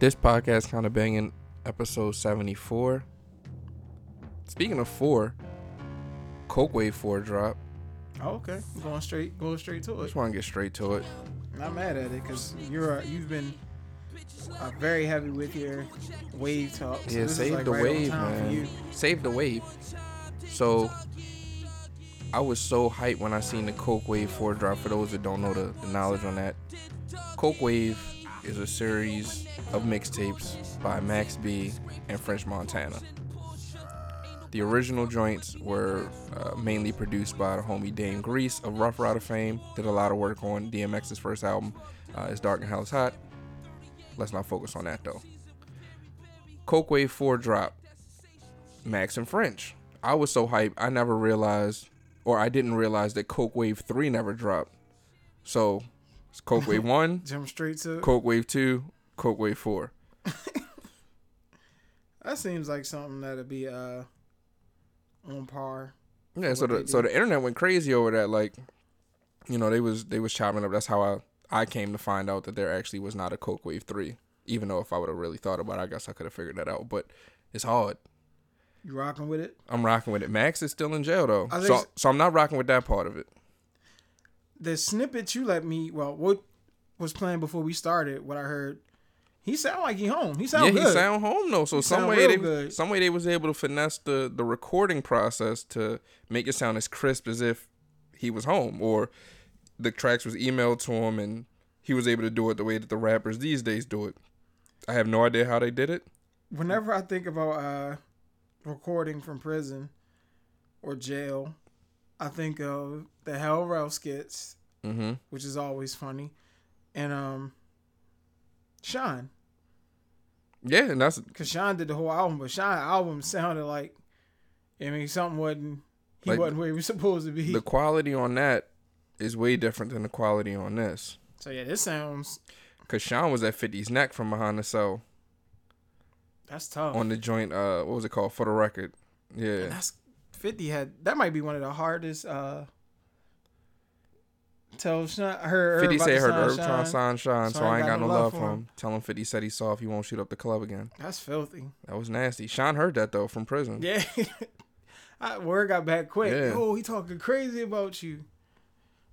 This podcast kind of banging episode 74. Speaking of four, Coke Wave 4 drop. Oh, okay. Going straight, going straight to it. Just want to get straight to it. I'm not mad at it because you're you've been uh, very heavy with your wave talk. So Yeah, save like, the right wave, time for you. man. Save the wave. So, I was so hyped when I seen the Coke Wave 4 drop. For those that don't know the, the knowledge on that, Coke Wave is a series of mixtapes by Max B and French Montana. The original joints were uh, mainly produced by the homie Dame Grease of Ruff Ryder fame. Did a lot of work on DMX's first album, uh, It's Dark and Hell is Hot. Let's not focus on that though. Coke Wave 4 drop. Max and French. I was so hyped, I never realized, or I didn't realize that Coke Wave 3 never dropped. So, it's Coke Wave 1, Jump straight to it. Coke Wave 2, Coke Wave 4. That seems like something that'd be uh on par. Yeah, so the so the internet went crazy over that. Like, you know, they was they was chopping up. That's how I I came to find out that there actually was not a Coke Wave three. Even though if I would have really thought about it, I guess I could have figured that out. But it's hard. You rocking with it? I'm rocking with it. Max is still in jail though, so so I'm not rocking with that part of it. The snippet you let me well, what was playing before we started? What I heard, he sound like he home. He sound yeah, good. he sound home though. So He some way they good. some way they was able to finesse the the recording process to make it sound as crisp as if he was home, or the tracks was emailed to him and he was able to do it the way that the rappers these days do it. I have no idea how they did it. Whenever I think about uh recording from prison or jail, I think of the Hell Rell skits, Mm-hmm. which is always funny, and um, Shyne. Yeah, and that's Cause Shyne did the whole album, but Shyne album sounded like, I mean, something wasn't he Like, wasn't where he was supposed to be. the quality on that is way different than the quality on this. so yeah, this sounds Cause Shyne was at 50's neck from behind the cell that's tough. on the joint. Uh, what was it called? For the record. And Yeah. that's Fifty had that might be one of the hardest. uh Tell Shyne her 50 about said heard Herb trying to sign so, I ain't got no love for him. him. Tell him 50 said he saw if he won't shoot up the club again. That's filthy. That was nasty. Shyne heard that though from prison. Yeah. I, word got back quick. Yeah. Oh, he talking crazy about you.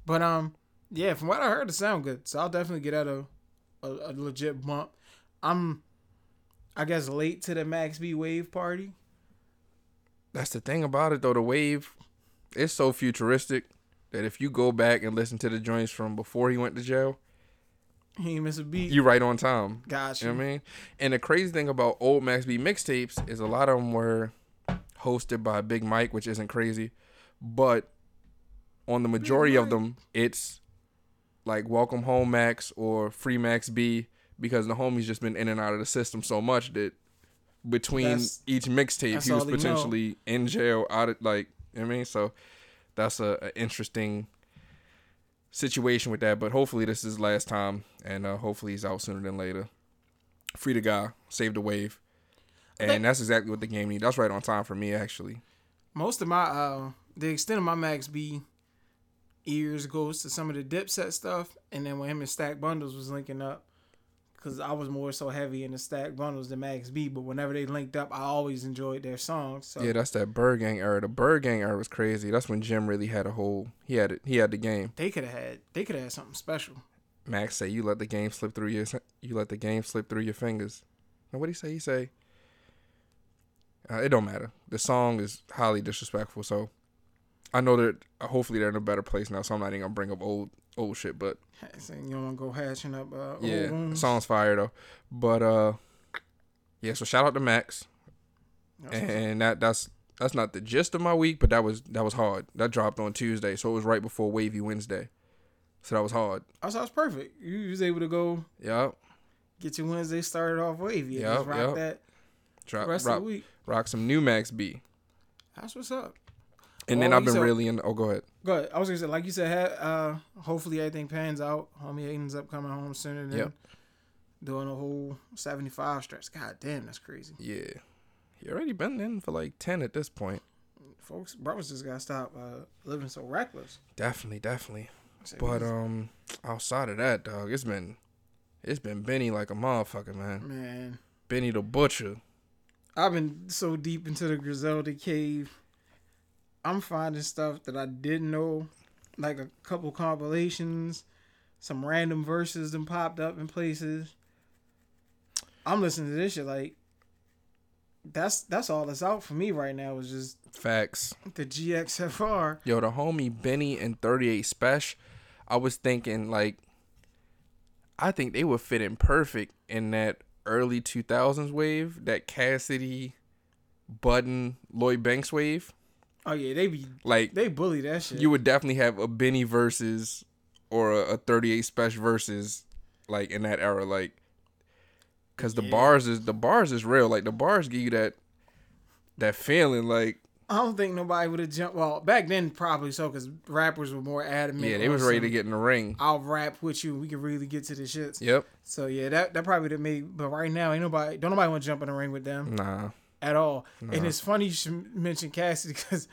But um, yeah, from what I heard, it sound good. So I'll definitely get out a, a, a legit bump. I'm, I guess, late to the Max B Wave party. That's the thing about it though. The wave, it's so futuristic that if you go back and listen to the joints from before he went to jail, He ain't miss a beat. you right on time. Got You you. know what I mean? And the crazy thing about old Max B mixtapes is a lot of them were hosted by Big Mike, which isn't crazy, but on the majority of them, it's like Welcome Home Max or Free Max B because the homie's just been in and out of the system so much that between That's- each mixtape he was all he know. potentially in jail out of like you know what I mean? So that's a, a interesting situation with that but hopefully this is last time and uh, hopefully he's out sooner than later. Free the guy save the wave. And think- that's exactly what the game needs that's right on time for me actually. Most of my uh, the extent of my Max B ears goes to some of the Dipset stuff, and then when him and Stack Bundles was linking up, because I was more so heavy in the Stack Bundles than Max B. But whenever they linked up, I always enjoyed their songs. So yeah that's that Byrd Gang era the Byrd Gang era was crazy that's when jim really had a whole he had it he had the game they could have had they could have had something special. max say you let the game slip through your you let the game slip through your fingers and what he say he say uh, it don't matter the song is highly disrespectful so i know that hopefully they're in a better place now so i'm not even gonna bring up old old shit but Saying you don't want to go hatching up. Uh, yeah wounds. song's fire though but uh yeah so shout out to max That's and that that's that's not the gist of my week but that was that was hard that dropped on tuesday so it was right before wavy wednesday so that was hard That sounds perfect. You was able to go yep get your Wednesday started off wavy. and just rock yup. that drop the rest rock, of the week. rock some new max b That's what's up. And then i've been said- really in oh go ahead Go ahead. I was gonna say, like you said, uh, hopefully everything pans out. Homie ends up coming home sooner than Yep. doing a whole seventy five stretch. God damn, that's crazy. Yeah. He already been in for like 10 at this point. Folks, brothers just gotta stop uh, living so reckless. Definitely, definitely. But um outside of that, dog, it's been It's been Benny like a motherfucker, man. Man, Benny the Butcher. I've been so deep into the Griselda cave. I'm finding stuff that I didn't know, like a couple compilations, some random verses that popped up in places. I'm listening to this shit like that's that's all that's out for me right now is just Facts. the GXFR. Yo, the homie Benny and 38 Spesh. I was thinking like I think they would fit in perfect in that early 2000s wave, that Cassidy, Button, Lloyd Banks wave. Oh yeah, they be Like they bully that shit. you would definitely have a Benny versus or a, a 38 Spesh versus like in that era like cuz the Yeah. bars is the bars is real. Like the bars give you that that feeling like I don't think nobody would have jumped. Well, back then probably so because rappers were more adamant. yeah, they was ready to get in the ring. I'll rap with you. We can really get to the shits. Yep. So yeah, that that probably have made. But right now, ain't nobody. Don't nobody want to jump in the ring with them Nah. At all. And it's funny you should mention Cassidy because,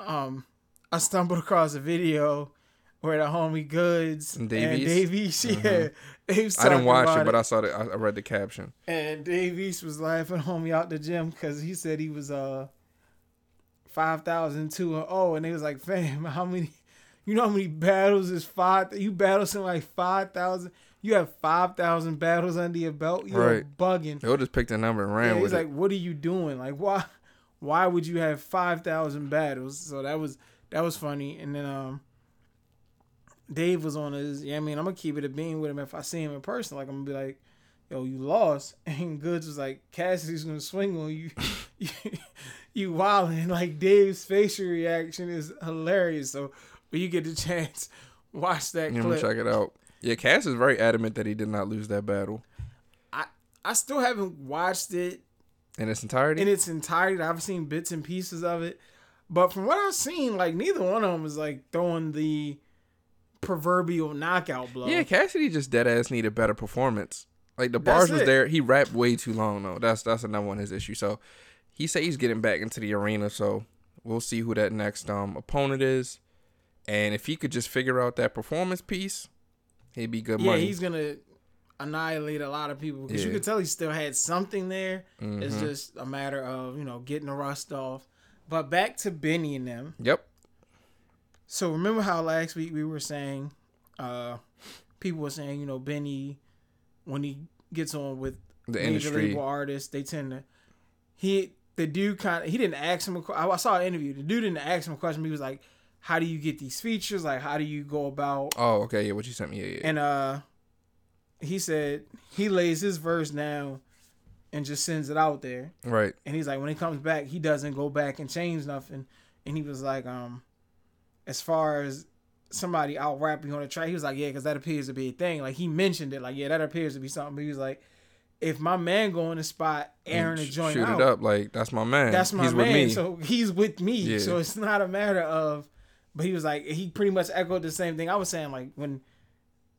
um, I stumbled across a video where the homie Goods And and Davies? Davies, yeah, they was I didn't watch about it, but I saw the I I read the caption. and Davies was laughing homie out the gym because he said he was uh five thousand two and oh, and they was like, fam, how many? You know how many battles is five? You battle something like five thousand. You have five thousand battles under your belt. You're Right. bugging. They just pick a number and ran Yeah, with he's it. like, what are you doing? Like, why? Why would you have five thousand battles? So that was that was funny. And then um, Dave was on his. Yeah, I mean, I'm gonna keep it a bean with him if I see him in person. Like, I'm gonna be like, yo, you lost. And Goods was like, Cassidy's gonna swing on you. you, you wildin'. Like Dave's facial reaction is hilarious. So when you get the chance, watch that gonna clip. check it out. Yeah, Cass is very adamant that he did not lose that battle I I still haven't watched it in its entirety. in its entirety. I've seen bits and pieces of it, but from what I've seen, like neither one of them is like throwing the proverbial knockout blow. yeah, Cassidy just dead ass needed better performance. Like the bars was there. He rapped way too long though. That's that's another one of his issue. So he said he's getting back into the arena. So we'll see who that next um opponent is, and if he could just figure out that performance piece, he'd be good yeah, money. he's gonna annihilate a lot of people because you Yeah. could tell he still had something there. It's Mhm. just a matter of you know getting the rust off. But back to Benny and them. Yep. So remember how last week we were saying, uh, people were saying, you know, Benny, when he gets on with The major industry. label artists, they tend to he the dude kind of he didn't ask him. A, I saw an interview. The dude didn't ask him a question. He was like, "How do you get these features? Like, how do you go about?" Oh, okay. Yeah, what you sent me. Yeah, yeah. And uh, he said he lays his verse down and just sends it out there. right. And he's like, when he comes back, he doesn't go back and change nothing. And he was like, um, as far as somebody out rapping on a track, he was like, yeah, because that appears to be a thing. Like he mentioned it, like yeah, that appears to be something. But he was like, if my man go in the spot, airing a joint Shoot out, it up. Like that's my man. that's my He's man. with me. So he's with me. Yeah. So it's not a matter of. But he was like, he pretty much echoed the same thing I was saying. Like when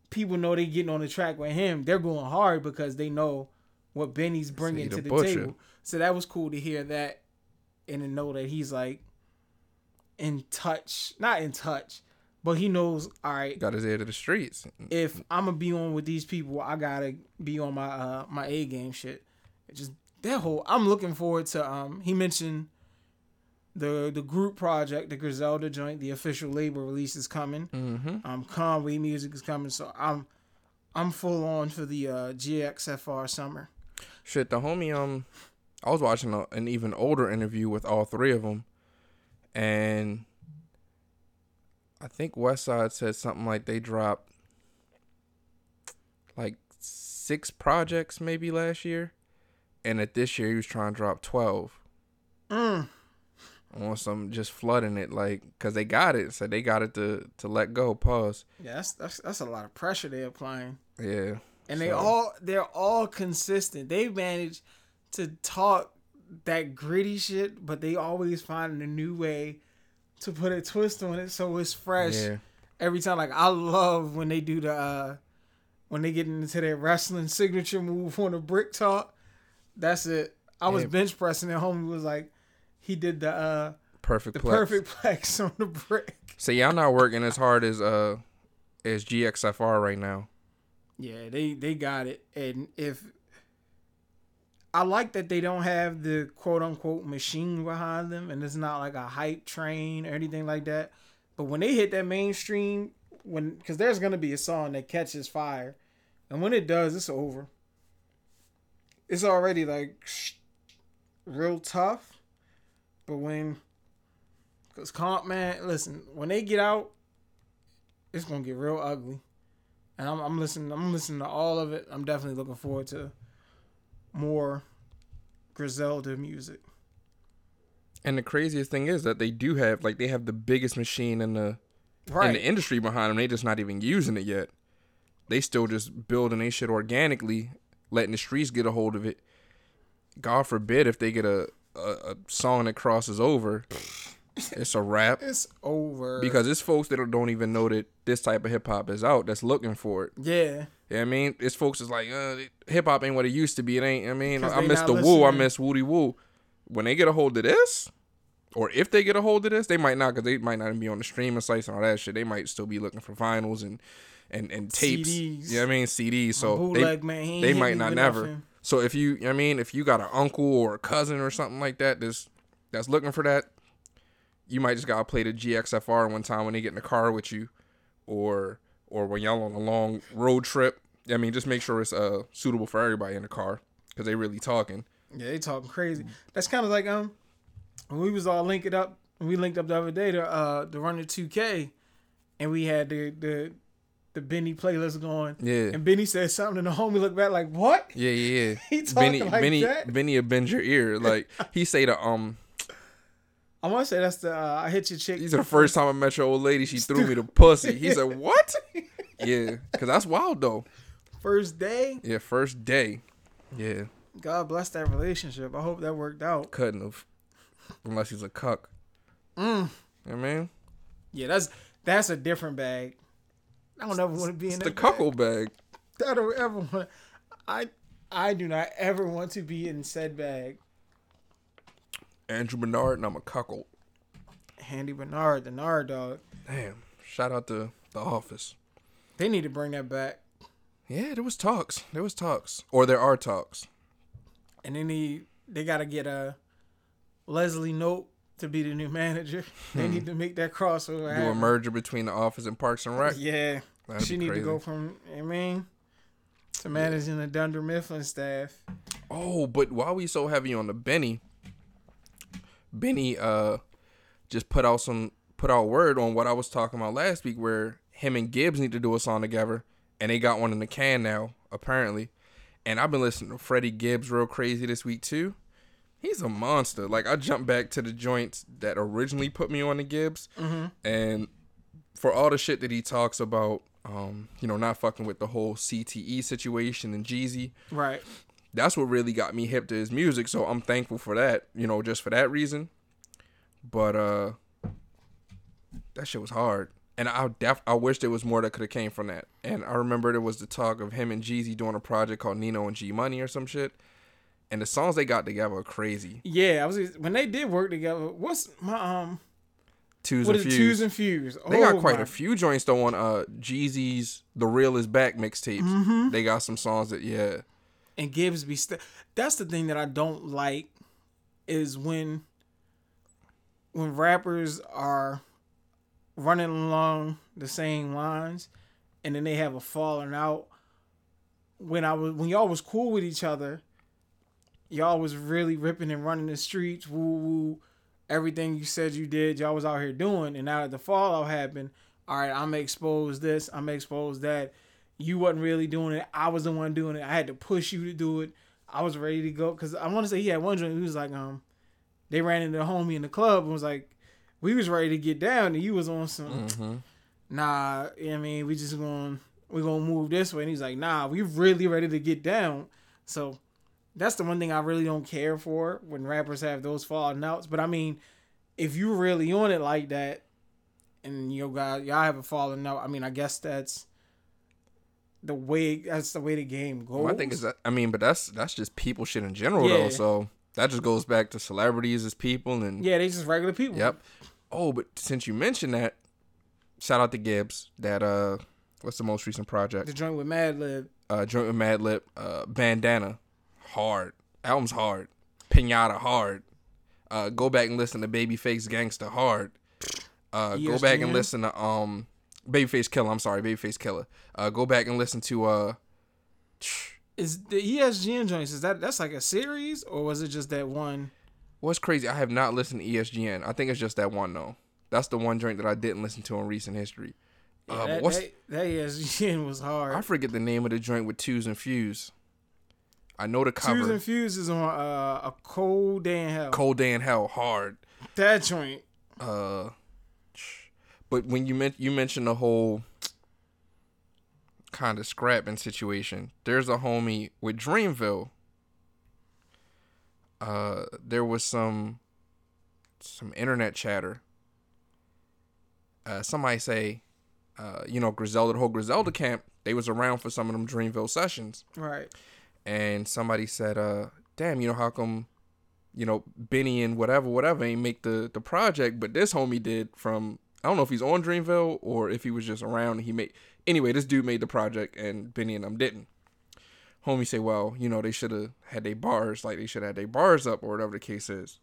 people know they getting on the track with him, they're going hard because they know what Benny's bringing to the butcher. table. So that was cool to hear that, and to know that he's like in touch, not in touch, but he knows. All right, Got his ear to the streets. if I'm gonna be on with these people, I gotta be on my uh my A game shit. It just that whole I'm looking forward to um he mentioned the the group project, the Griselda joint, the official label release is coming. Mm-hmm. Um Conway music is coming, so I'm I'm full on for the uh GXFR summer. Shit, the homie. Um, I was watching a, an even older interview with all three of them, and I think Westside said something like they dropped like six projects maybe last year, and that this year he was trying to drop twelve. Mm. On some just flooding it like because they got it so they got it to to let go pause Yeah, that's that's that's a lot of pressure they're applying. yeah and they So- all they're all consistent. They manage to talk that gritty shit, but they always find a new way to put a twist on it so it's fresh yeah every time. Like I love when they do the uh when they get into their wrestling signature move on the brick talk. That's it. I was Yeah. bench pressing and homie was like he did the uh perfect the plex. perfect plex on the brick. so y'all not working as hard as uh as gxfr right now Yeah, they they got it. And if I like that they don't have the quote unquote machine behind them and it's not like a hype train or anything like that. But when they hit that mainstream, when because there's gonna be a song that catches fire, and when it does, it's over. It's already like real tough, but when because comp man, listen, when they get out, it's gonna get real ugly, and I'm, I'm listening. I'm listening to all of it. I'm definitely looking forward to more Griselda music. And the craziest thing is that they do have like they have the biggest machine in the Right. in the industry behind them. They just not even using it yet. They still just building their shit organically, letting the streets get a hold of it. God forbid if they get a a, a song that crosses over, it's a wrap. It's over. Because it's folks that don't even know that this type of hip hop is out that's looking for it. yeah, what I mean? It's folks is like, uh, hip hop ain't what it used to be. It ain't. I mean, I miss the woo. I miss Woody Woo. When they get a hold of this, or if they get a hold of this, they might not, cause they might not even be on the streaming sites and all that shit. They might still be looking for vinyls and and and tapes. CDs. You know what I mean? CDs. So they, man, they might not never. nothing. So if you, I mean, if you got an uncle or a cousin or something like that that's that's looking for that, you might just gotta play the GXFR one time when they get in the car with you, or or when y'all on a long road trip. I mean, just make sure it's uh suitable for everybody in the car because they really talking. Yeah, they talking crazy. That's kind of like um when we was all linking up. We linked up the other day to uh the runner two K, and we had the the the Benny playlist going. Yeah. And Benny said something, and the homie looked back like, "What?" Yeah, yeah, yeah. He talking Benny, like Benny, that? Benny, will bend your ear. Like he say the um. I want to say that's the uh, I hit your chick. These are the first time I met your old lady. She threw me the pussy. He said, "What?" Yeah, cause that's wild though. first day. Yeah, first day. Yeah, God bless that relationship. I hope that worked out. couldn't have, unless he's a cuck. Mm. You know I mean, Yeah, that's that's a different bag. I don't ever want to be in the bag. cuckold bag. I don't ever want. I I do not ever want to be in said bag. Andrew Bernard, and I'm a cuckold. Handy Bernard, the Nard dog. Damn. Shout out to the office. They need to bring that back. Yeah, there was talks. There was talks, or there are talks. And then they they gotta get a Leslie Knope to be the new manager. They need to make that crossover. Do a merger between the office and Parks and Rec. Yeah, That'd she need to go from I mean to managing the Dunder Mifflin staff. Oh, but while we so heavy on the Benny, Benny uh just put out some put out word on what I was talking about last week where him and Gibbs need to do a song together and they got one in the can now, apparently. And I've been listening to Freddie Gibbs real crazy this week too. He's a monster. Like I jumped back to the joints that originally put me on the Gibbs and for all the shit that he talks about um, you know, not fucking with the whole CTE situation and Jeezy Right. that's what really got me hip to his music. So I'm thankful for that, you know, just for that reason. But uh that shit was hard. And I def I wish there was more that could have came from that. And I remember there was the talk of him and Jeezy doing a project called Nino and G Money or some shit. And the songs they got together are crazy. Yeah, I was when they did work together. What's my um? Twos What and is twos and fuse? they got Oh quite my- a few joints though on uh Jeezy's The Real Is Back mixtapes. Mm-hmm. They got some songs that yeah. and Gibbs be st- that's the thing that I don't like is when when rappers are running along the same lines and then they have a falling out when I was when y'all was cool with each other y'all was really ripping and running the streets woo woo everything you said you did y'all was out here doing and now that the fallout happened all right I'm gonna expose this I'm gonna expose that you wasn't really doing it. I was the one doing it. I had to push you to do it. I was ready to go because I want to say he had one joint. He was like, um, they ran into a homie in the club and was like, we was ready to get down and you was on some, Mm-hmm. nah. you know what I mean, we just going to we gonna move this way. And he's like, nah, we really ready to get down. So that's the one thing I really don't care for when rappers have those falling outs. But I mean, if you really on it like that, and you guys y'all have a falling out, I mean, I guess that's the way that's the way the game goes. My thing is that I mean, but that's that's just people shit in general Yeah. though. So that just goes back to celebrities as people and yeah, they just regular people. yep. Oh, but since you mentioned that, shout out to Gibbs that uh What's the most recent project? The joint with Madlib. Uh, joint with Madlib. Uh, Bandana, hard. Album's hard. Pinata, hard. Uh, go back and listen to Babyface Gangsta, hard. Uh, go back and listen to um, Babyface Killer. I'm sorry, Babyface Killer. Uh, go back and listen to uh, Is the ESGN joints? Is that that's like a series or was it just that one? what's crazy? I have not listened to ESGN. I think it's just that one though. That's the one joint that I didn't listen to in recent history. Yeah, Uh, that, what's that, that ESGN was hard. I forget the name of the joint with Twos and Fuse. I know the cover. And Fuse is on uh, a cold day in hell. Cold Day in Hell, hard. That joint. Uh, but when you meant you mentioned the whole kind of scrapping situation, there's a homie with Dreamville. Uh, there was some some internet chatter. Uh, somebody say, uh, you know, Griselda, the whole Griselda camp, they was around for some of them Dreamville sessions. Right. And somebody said, uh, damn, you know, how come, you know, Benny and whatever, whatever ain't make the, the project, but this homie did from, I don't know if he's on Dreamville or if he was just around and he made, anyway, this dude made the project and Benny and them didn't. Homie say, well, you know, they should have had their bars, like they should have had their bars up or whatever the case is.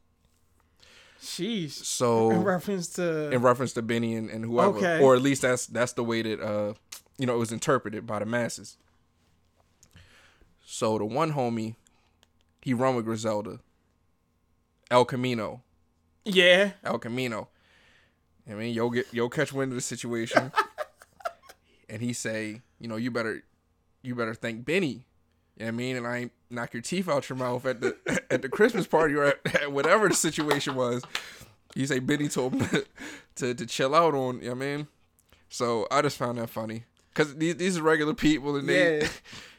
Sheesh. So In reference to in reference to Benny and, and whoever, Okay. or at least that's that's the way that uh you know it was interpreted by the masses. So the one homie, he run with Griselda. El Camino, yeah, El Camino. I mean, yo get yo catch wind of the situation, and he say, you know, you better, you better thank Benny. You know what I mean? And I ain't knock your teeth out your mouth at the at the Christmas party or at, at whatever the situation was. He say Benny told him to to chill out on. You know what I mean? So I just found that funny because these these are regular people and they. Yeah.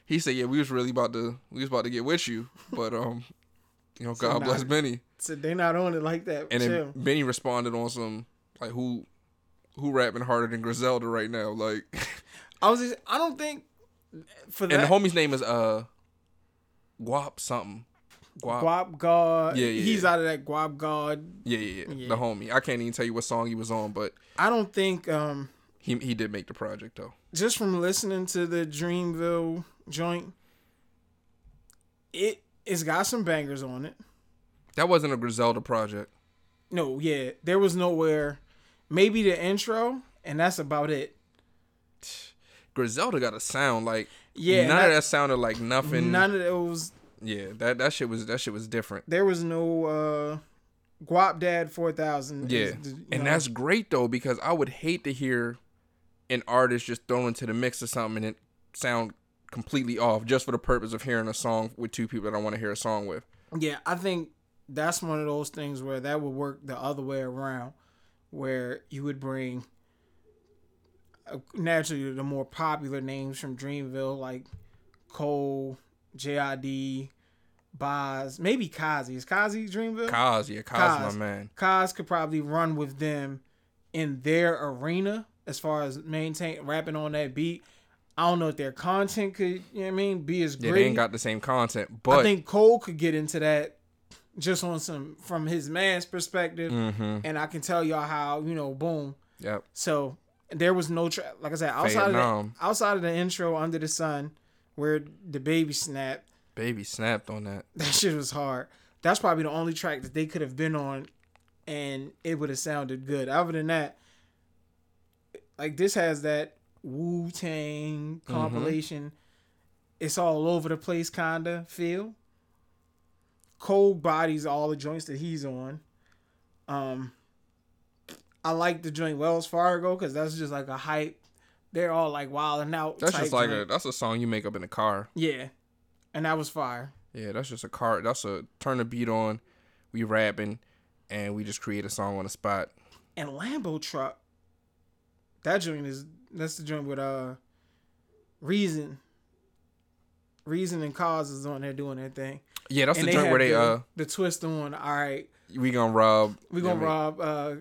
He said, "Yeah, we was really about to we was about to get with you, but um, you know, So God nah. bless Benny." so they not on it like that. And Chill. then Benny responded on some like who who rapping harder than Griselda right now? Like I was. Just, I don't think for that. and the homie's name is uh Guap something. Guap. Guap God. Yeah, yeah, He's yeah. out of that Guap God. Yeah, yeah, yeah, Yeah. The homie. I can't even tell you what song he was on, but I don't think um he he did make the project though. just from listening to the Dreamville joint, it it's got some bangers on it. That wasn't a Griselda project. No, yeah, there was nowhere. Maybe the intro, and that's about it. Griselda got a sound like Yeah, none not- of that sounded like nothing. None of those. yeah, that that shit was that shit was different. There was no uh, Guapdad four thousand. Yeah, and that's great though because I would hate to hear an artist just throw into the mix or something and it sound completely off just for the purpose of hearing a song with two people that I want to hear a song with. Yeah, I think that's one of those things where that would work the other way around, where you would bring uh, naturally the more popular names from Dreamville like Cole, JID, Bas, maybe Kazi. Is Kazi Dreamville? Cozz, yeah, Cozz, Cozz. my man. Cozz could probably run with them in their arena as far as maintain rapping on that beat. I don't know if their content could, you know what I mean, be as Yeah, great. they ain't got the same content, but I think Cole could get into that just on some from his man's perspective, Mhm. and I can tell y'all how you know, boom. Yep. So there was no tra- like I said outside of the, outside of the intro under the sun where DaBaby snapped. Baby snapped on that. That shit was hard. That's probably the only track that they could have been on, and it would have sounded good. Other than that, like this has that Wu Tang Mm-hmm. compilation. It's all over the place kinda feel. Cold bodies all the joints that he's on. Um, I like the joint Wells Fargo because that's just like a hype. They're all like wilding out. That's just like a that's a song you make up in a car. yeah, and that was fire. Yeah, that's just a car. That's a turn the beat on, we rapping, and we just create a song on the spot. and Lambo truck. That joint is that's the joint with uh Reason. Reason and Cozz is on there doing that thing. Yeah, that's and the joint where they the, uh the twist on. All right, we gonna rob. we gonna rob uh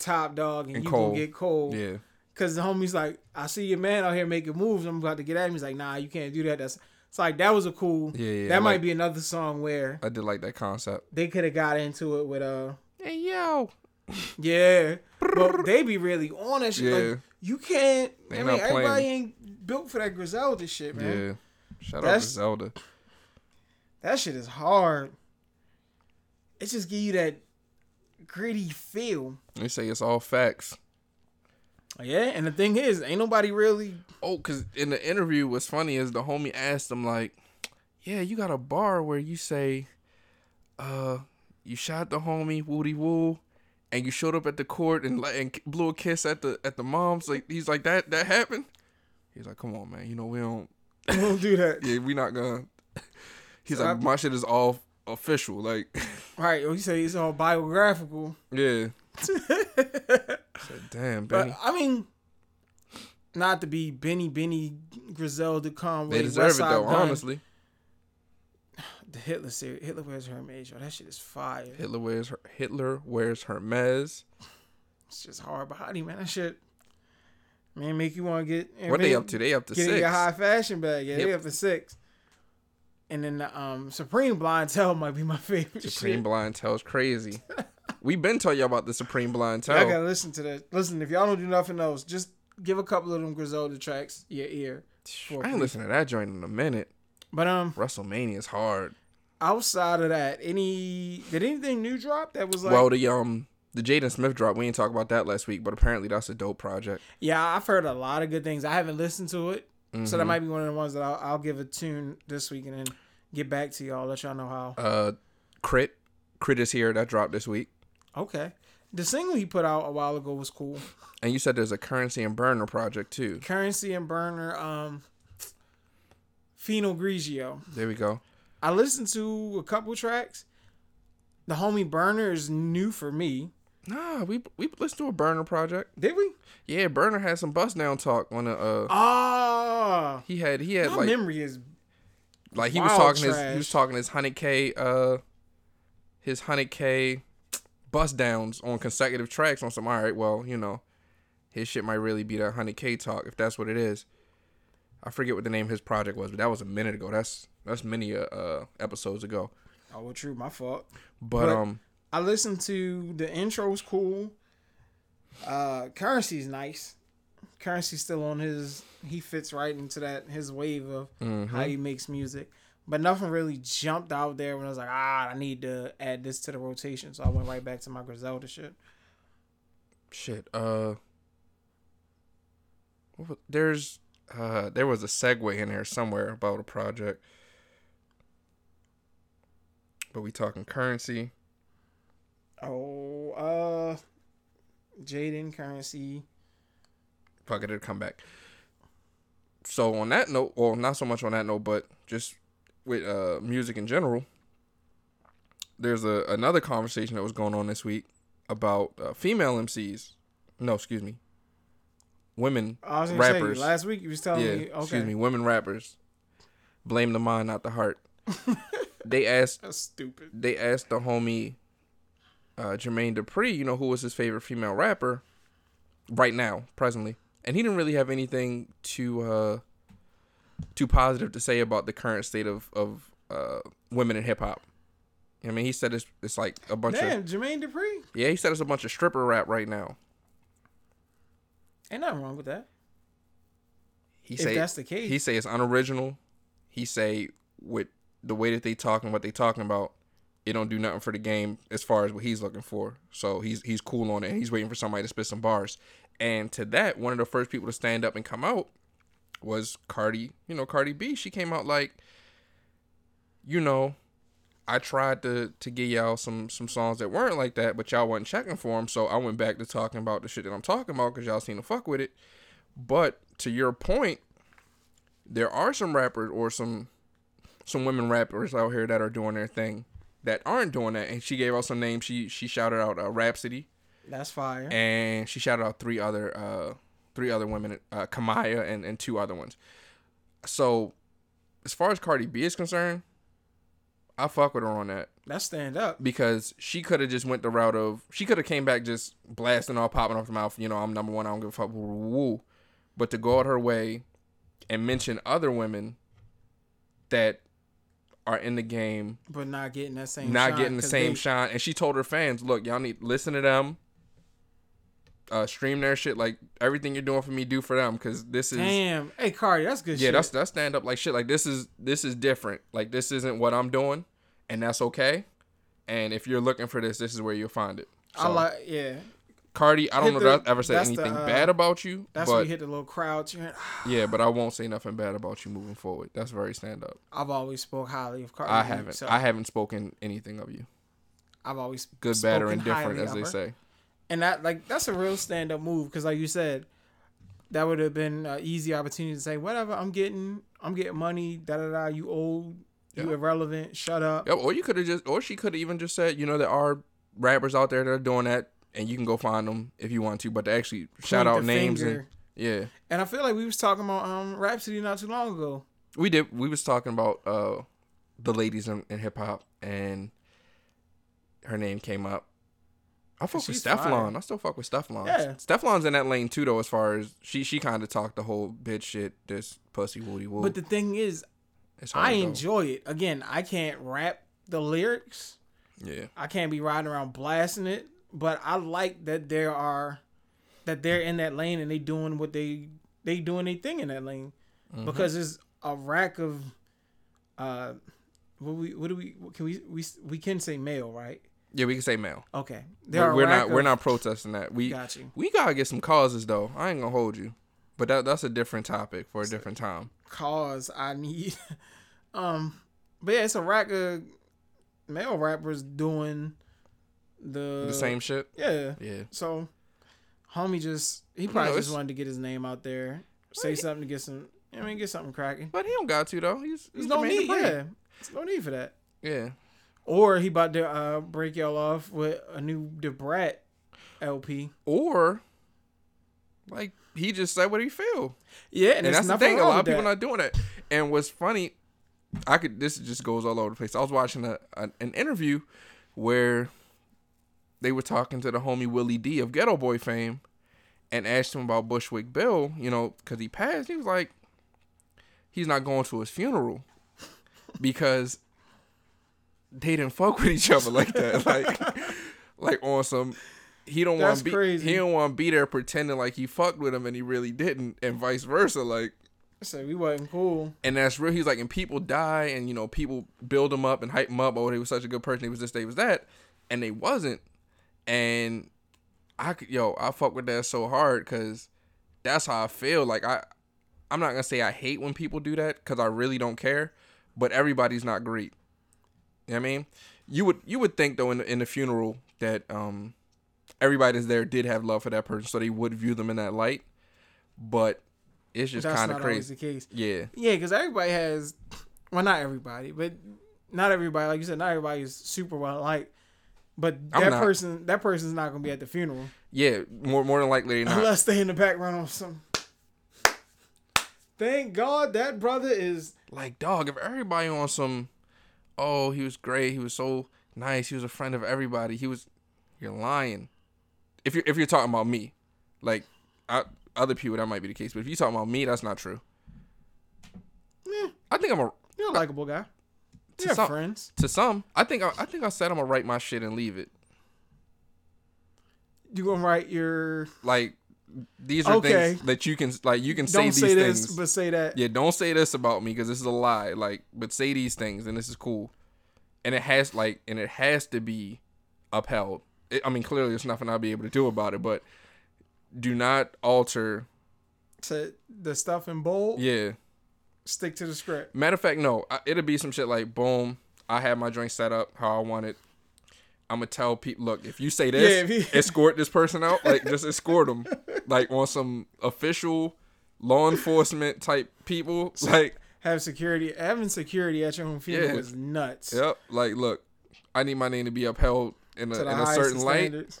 Top Dawg and, And you Cole. gonna get cold. Yeah. Cause the homie's like, I see your man out here making moves. I'm about to get at him. He's like, Nah, you can't do that. That's it's like that was a cool. Yeah, yeah, That might like- be another song where I did like that concept. they could have got into it with uh Hey yo. yeah, but they be really on that shit. Yeah. Like You can't. They I mean, everybody playing. ain't built for that Griselda shit, man. Yeah. Shout out to That's- Zelda. That shit is hard. It just give you that gritty feel. They say it's all facts. Yeah, and the thing is, ain't nobody really. Oh, cause in the interview, what's funny is the homie asked him like, "Yeah, you got a bar where you say, uh, you shot the homie woody woo, and you showed up at the court and like and blew a kiss at the at the mom's. Like he's like that that happened. He's like, come on, man. You know we don't. we don't do that. Yeah, we not gonna. He's So like, I- my shit is all official. Like, Right. You say it's all biographical. yeah. but Said, Damn, Benny. I mean, not to be Benny Benny Griselda Conway. they deserve it though, Gunn, honestly. The Hitler series. Hitler wears Hermes. Yo, that shit is fire. Hitler wears her. Hitler wears Hermes. It's just hard body, man. That shit. Man, make you want to get. What they up to? They up to Get six. your high fashion bag. Yeah, they up to six. And then the um, Supreme Blientele might be my favorite. Supreme Tell's crazy. We've been telling y'all about the Supreme Blind Y'all Tell. gotta listen to that. Listen, if y'all don't do nothing else, just give a couple of them Griselda tracks your ear. I ain't a listened to that joint in a minute. But um, WrestleMania is hard. outside of that, any did anything new drop that was like? well, the um the Jaden Smith drop, we didn't talk about that last week, but apparently that's a dope project. yeah, I've heard a lot of good things. I haven't listened to it, so that Mhm. might be one of the ones that I'll, I'll give a tune this week and then get back to y'all. Let y'all know how. Uh, Crit, Crit is here. That dropped this week. Okay, the single he put out a while ago was cool. And you said there's a Currency and Burner project too. Currency and Burner, um, Fino Grigio. There we go. I listened to a couple tracks. The homie Burner is new for me. Nah, we we listened to a Burner project. Did we? Yeah, Burner had some bust down talk on the uh. Ah, He had he had my like memory is like he was talking his he was talking his hundred k uh his hundred k bust downs on consecutive tracks on some all right well you know his shit might really be that hundred k talk if that's what it is. I forget what the name of his project was, but that was a minute ago. That's that's many uh, uh episodes ago. oh well, true, my fault. But, But- um I listened to the intro was cool. Uh, Currency's nice. Currency's still on his. He fits right into that his wave of mhm. how he makes music. But nothing really jumped out there when I was like, ah, I need to add this to the rotation. So I went right back to my Griselda shit. shit uh what there's uh there was a segue in there somewhere about a project. But we talking currency. Oh, uh, Jaden Currency. fuck it, it'll come back. So on that note, well, not so much on that note, but just with uh, music in general, there's a another conversation that was going on this week about uh, female MCs. No, excuse me, women was rappers. say last week you was telling yeah, me. Okay, excuse me, women rappers. Blame the mind, not the heart. they asked That's stupid. they asked the homie uh, Jermaine Dupri, you know, who was his favorite female rapper right now, presently. And he didn't really have anything too uh, too positive to say about the current state of, of uh, women in hip hop. I mean, he said it's it's like a bunch Damn, of Jermaine Dupri. yeah. He said it's a bunch of stripper rap right now. Ain't nothing wrong with that. He if say that's the case, he say it's unoriginal. He say with the way that they talking, what they talking about, it don't do nothing for the game as far as what he's looking for. So he's he's cool on it. He's waiting for somebody to spit some bars. And to that, one of the first people to stand up and come out was Cardi. You know, Cardi B. She came out like, you know, I tried to to give y'all some some songs that weren't like that, but y'all wasn't checking for them. So I went back to talking about the shit that I'm talking about because y'all seem to fuck with it. But to your point, there are some rappers or some some women rappers out here that are doing their thing that aren't doing that. And she gave out some names. She she shouted out uh, Rapsody that's fire. and she shouted out three other uh three other women, uh, Kamaiyah and and two other ones. So as far as Cardi B is concerned, I fuck with her on that That's stand up. because she could have just went the route of she could have came back just blasting all popping off the mouth. You know, I'm number one. I don't give a fuck. Woo. But to go out her way and mention other women that are in the game, But not getting that same. not shine, getting the same they- shine, and she told her fans, "Look, y'all need listen to them. uh, stream their shit. Like everything you're doing for me, do for them. Because this is Damn. Hey, Cardi, that's good yeah, shit. that's that's stand up like shit. Like this is this is different. Like this isn't what I'm doing, and that's okay. And if you're looking for this, this is where you'll find it. I like, yeah. Cardi. I don't Hit know the- that I ever said that's the, anything uh, bad about you, That's when but you hit the little crowd yeah, but I won't say nothing bad about you moving forward. That's very stand up. I've always spoke highly of Cardi. I haven't. so I haven't spoken anything of you. I've always Good, bad, or indifferent, as they say. And that like that's a real stand up move because like you said, that would have been an easy opportunity to say whatever I'm getting, I'm getting money, da da da. You old, you Yeah. irrelevant. Shut up. Yep. Or you could have just, or she could have even just said, you know, there are rappers out there that are doing that, and you can go find them if you want to. But to actually shout out names finger. and yeah, And I feel like we was talking about um Rapsody not too long ago. we did. We was talking about uh the ladies in, in hip hop, and her name came up. I fuck with Stefflon. I still fuck with Stefflon. Yeah. Stefflon's in that lane too, though. As far as she, she kind of talked the whole bitch shit, this pussy woody woo. But the thing is, I enjoy it. Again, I can't rap the lyrics. Yeah, I can't be riding around blasting it, but I like that there are that they're in that lane and they doing what they they doing their thing in that lane Mm-hmm. because it's a rack of uh what we what do we what can we we we can say male right yeah. We can say male. okay We're, we're not. We're not protesting that. We got you we gotta get some causes though. I ain't gonna hold you, but that that's a different topic for a different time. Cause I need um but yeah it's a rack of male rappers doing the The same shit. yeah Yeah. So, homie just he probably know, just wanted to get his name out there, say something to get some. I mean, get something cracking. But he don't got to though. He's, he's no need, yeah. There's no need for that. Yeah. Or he about to uh, break y'all off with a new Da Brat LP. Or like he just said what he feel. Yeah, and, And that's the thing. A lot of people that. not doing that. And what's funny, I could this just goes all over the place. I was watching a, a an interview where they were talking to the homie Willie D of Geto Boy fame and asked him about Bushwick Bill, you know, because he passed. He was like, he's not going to his funeral because they didn't fuck with each other like that. Like, like on some. He don't want to be. crazy. He don't want to be there pretending like he fucked with him and he really didn't, and vice versa. Like, So we wasn't cool. and that's real. He's like, and people die, and you know, people build him up and hype him up. Oh, he was such a good person. He was this, they was that, and they wasn't. And I could, yo, I fuck with that so hard because that's how I feel. Like I, I'm not gonna say I hate when people do that because I really don't care, but everybody's not great. You know what I mean? You would you would think though in the, in the funeral that um everybody that's there did have love for that person, so they would view them in that light. But it's just kind of crazy. the case. Yeah. Yeah, because everybody has, well, not everybody, but not everybody. Like you said, not everybody is super well liked. But that person, that person's not gonna be at the funeral Yeah, more more than likely not. unless they in the background or something. Thank God that brother is. like dog, if everybody on some, oh he was great, he was so nice, he was a friend of everybody, he was, you're lying. If you're if you're talking about me, like, I, other people that might be the case, but if you're talking about me, that's not true. Eh, I think I'm a you're a likable guy. To some- friends. to some. I think I, I think I said I'm gonna write my shit and leave it. You gonna write your? Like these are Okay. things that you can like you can say Don't these say things. this, but say that. yeah, don't say this about me because this is a lie. Like, but say these things and this is cool, and it has like and it has to be upheld. It, I mean, clearly there's nothing I'll be able to do about it, but do not alter. To the stuff in bold. Yeah. Stick to the script. Matter of fact, no, I, it'll be some shit like boom. I have my joint set up how I want it. I'm gonna tell people, look, if you say this, Yeah, you- escort this person out. Like, just escort them, like on some official law enforcement type people. Like, Have security. Having security at your own funeral Yeah. is nuts. Yep. Like, look, I need my name to be upheld in a, To the in a certain light. standards.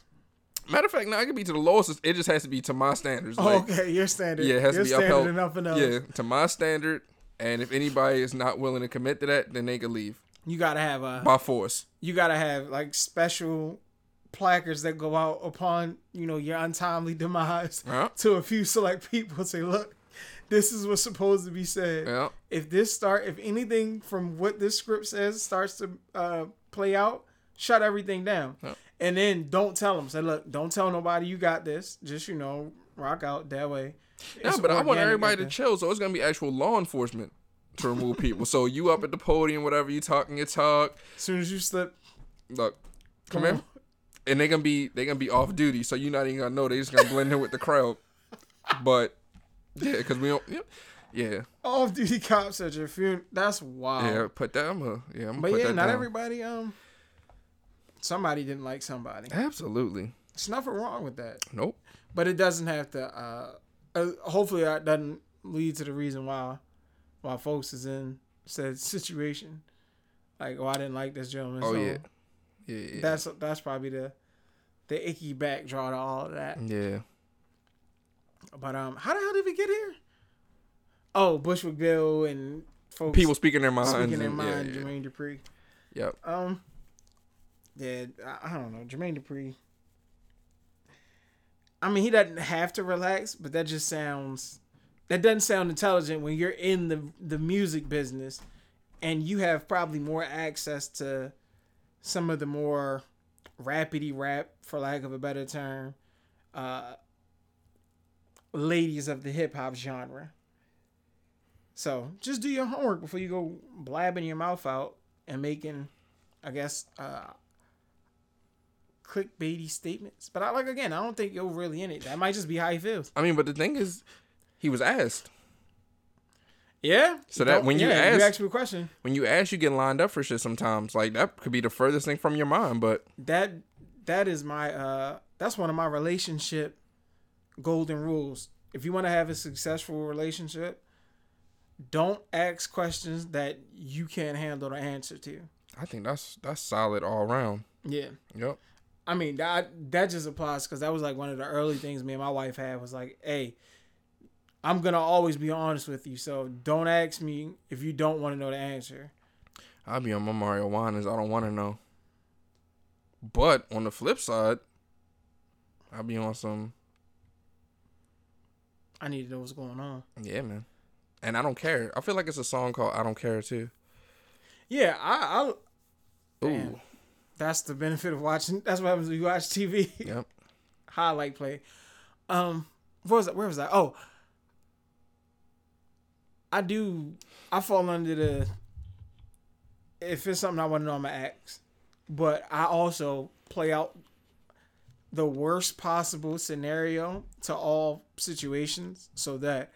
Matter of fact, no, it could be to the lowest. It just has to be to my standards. Oh, Like, okay, your standard. yeah, it has your to be upheld. enough enough. Yeah, to my standard. And if anybody is not willing to commit to that, then they can leave You gotta have a. by force. You gotta have like special placards that go out upon you know your untimely demise Yeah. to a few select people. Say, look, this is what's supposed to be said. Yeah. If this start, if anything from what this script says starts to uh, play out, shut everything down. Yeah. And then don't tell them. Say, look, don't tell nobody you got this. Just you know, rock out that way. Yeah, It's but I want everybody to chill, so it's gonna be actual law enforcement to remove people. so you up at the podium, whatever you talking your talk. As soon as you slip, Look, come Come here, and they gonna be they gonna be off duty, so you're not even gonna know. They just gonna blend in with the crowd. But yeah, because we don't. Yeah, yeah, off duty cops at your funeral. That's wild. yeah. Put that. I'm gonna, yeah, I'm But yeah, not down. everybody. Um, somebody didn't like somebody. Absolutely. There's nothing wrong with that. Nope. But it doesn't have to. Uh, uh, hopefully that doesn't lead to the reason why why folks is in said situation. Like, oh, I didn't like this gentleman. Oh so yeah. Yeah. Yeah. That's that's probably the the icky backdraw to all of that. yeah. But um, how the hell did we get here? Oh, Bushwick Bill and folks People speaking their minds. speaking their mind. Yeah, yeah. Jermaine Dupri. Yep. Um, I, I don't know. Jermaine Dupri. I mean, he doesn't have to relax, but that just sounds. That doesn't sound intelligent when you're in the the music business, and you have probably more access to some of the more rapidy rap, for lack of a better term, uh, ladies of the hip hop genre. So just do your homework before you go blabbing your mouth out and making, I guess, uh, clickbaity statements. But I like again, I don't think you're really in it. That might just be how he feels. I mean, but the thing is, he was asked. Yeah. So that- when you yeah, ask- you ask me a question, When you ask, you get lined up for shit. Sometimes, like that could be the furthest thing from your mind. But that that is my uh that's one of my relationship golden rules. If you want to have a successful relationship, don't ask questions that you can't handle the answer to. I think that's that's solid all around. Yeah. Yep. I mean that that just applies because that was like one of the early things me and my wife had was like, hey, I'm gonna always be honest with you, so don't ask me if you don't want to know the answer. I'll be on my Mario Winans. I don't want to know. But on the flip side, I'll be on some. I need to know what's going on. Yeah, man. And I don't care. I feel like it's a song called "I Don't Care" too. Yeah, I, I Ooh. Damn. That's the benefit of watching. That's what happens when you watch TV. Yep. Highlight play. Um, what was that? Where was that? Oh, I do. I fall under the. If it's something I want to know, I'm gonna ask. But I also play out the worst possible scenario to all situations so that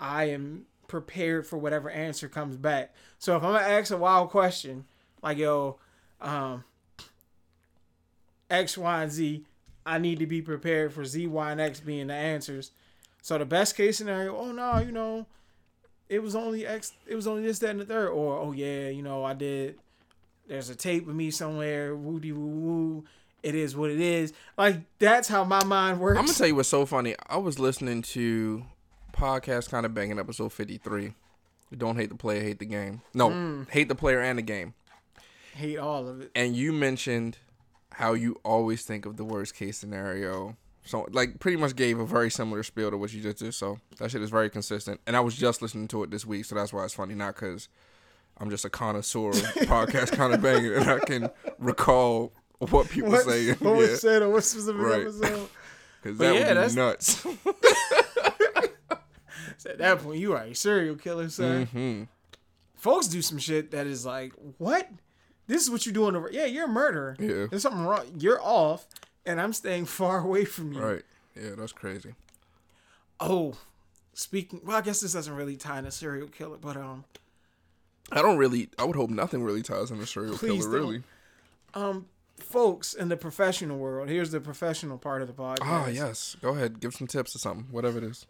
I am prepared for whatever answer comes back. So if I'm gonna ask a wild question, like yo, um, X, Y, and Z, I need to be prepared for Z, Y, and X being the answers. So the best case scenario, oh no, you know, it was only X, it was only this, that, and the third, or oh yeah, you know, I did. There's a tape of me somewhere, woody woo woo. It is what it is. Like that's how my mind works. I'm gonna tell you what's so funny. I was listening to podcast kind of banging episode 53. Don't hate the player, hate the game. No, Mm. hate the player and the game. hate all of it. And you mentioned how you always think of the worst case scenario. So like pretty much gave a very similar spiel to what you just did. So that shit is very consistent. And I was just listening to it this week, so that's why it's funny. Not because I'm just a connoisseur podcast kind of banging and I can recall what people What, say. what was said on what specific Right. episode? Because But that yeah, would that's- be nuts. So at that point, you are a serial killer, sir. hmm Folks do some shit that is like, what? This is what you do on the yeah. You're a murderer. Yeah. There's something wrong. You're off, and I'm staying far away from you. Right. Yeah, that's crazy. Oh, speaking. Well, I guess this doesn't really tie in a serial killer, but um, I don't really. I would hope nothing really ties in a serial Please killer. don't. Really. um, folks in the professional world. Here's the professional part of the podcast. Ah, yes. Go ahead. Give some tips or something. Whatever it is.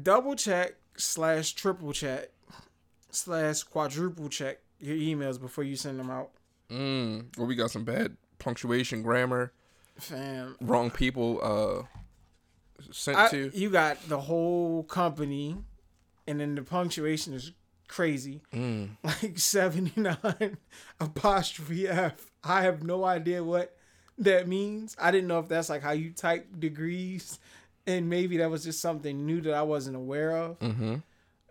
double check slash triple check slash quadruple check your emails before you send them out. Mm. Well, we got some bad punctuation, grammar, Fam, wrong people uh sent I, to. you got the whole company, and then the punctuation is crazy, Mm. like seventy nine apostrophe f. I have no idea what that means. I didn't know if that's like how you type degrees, and maybe that was just something new that I wasn't aware of. Mm-hmm.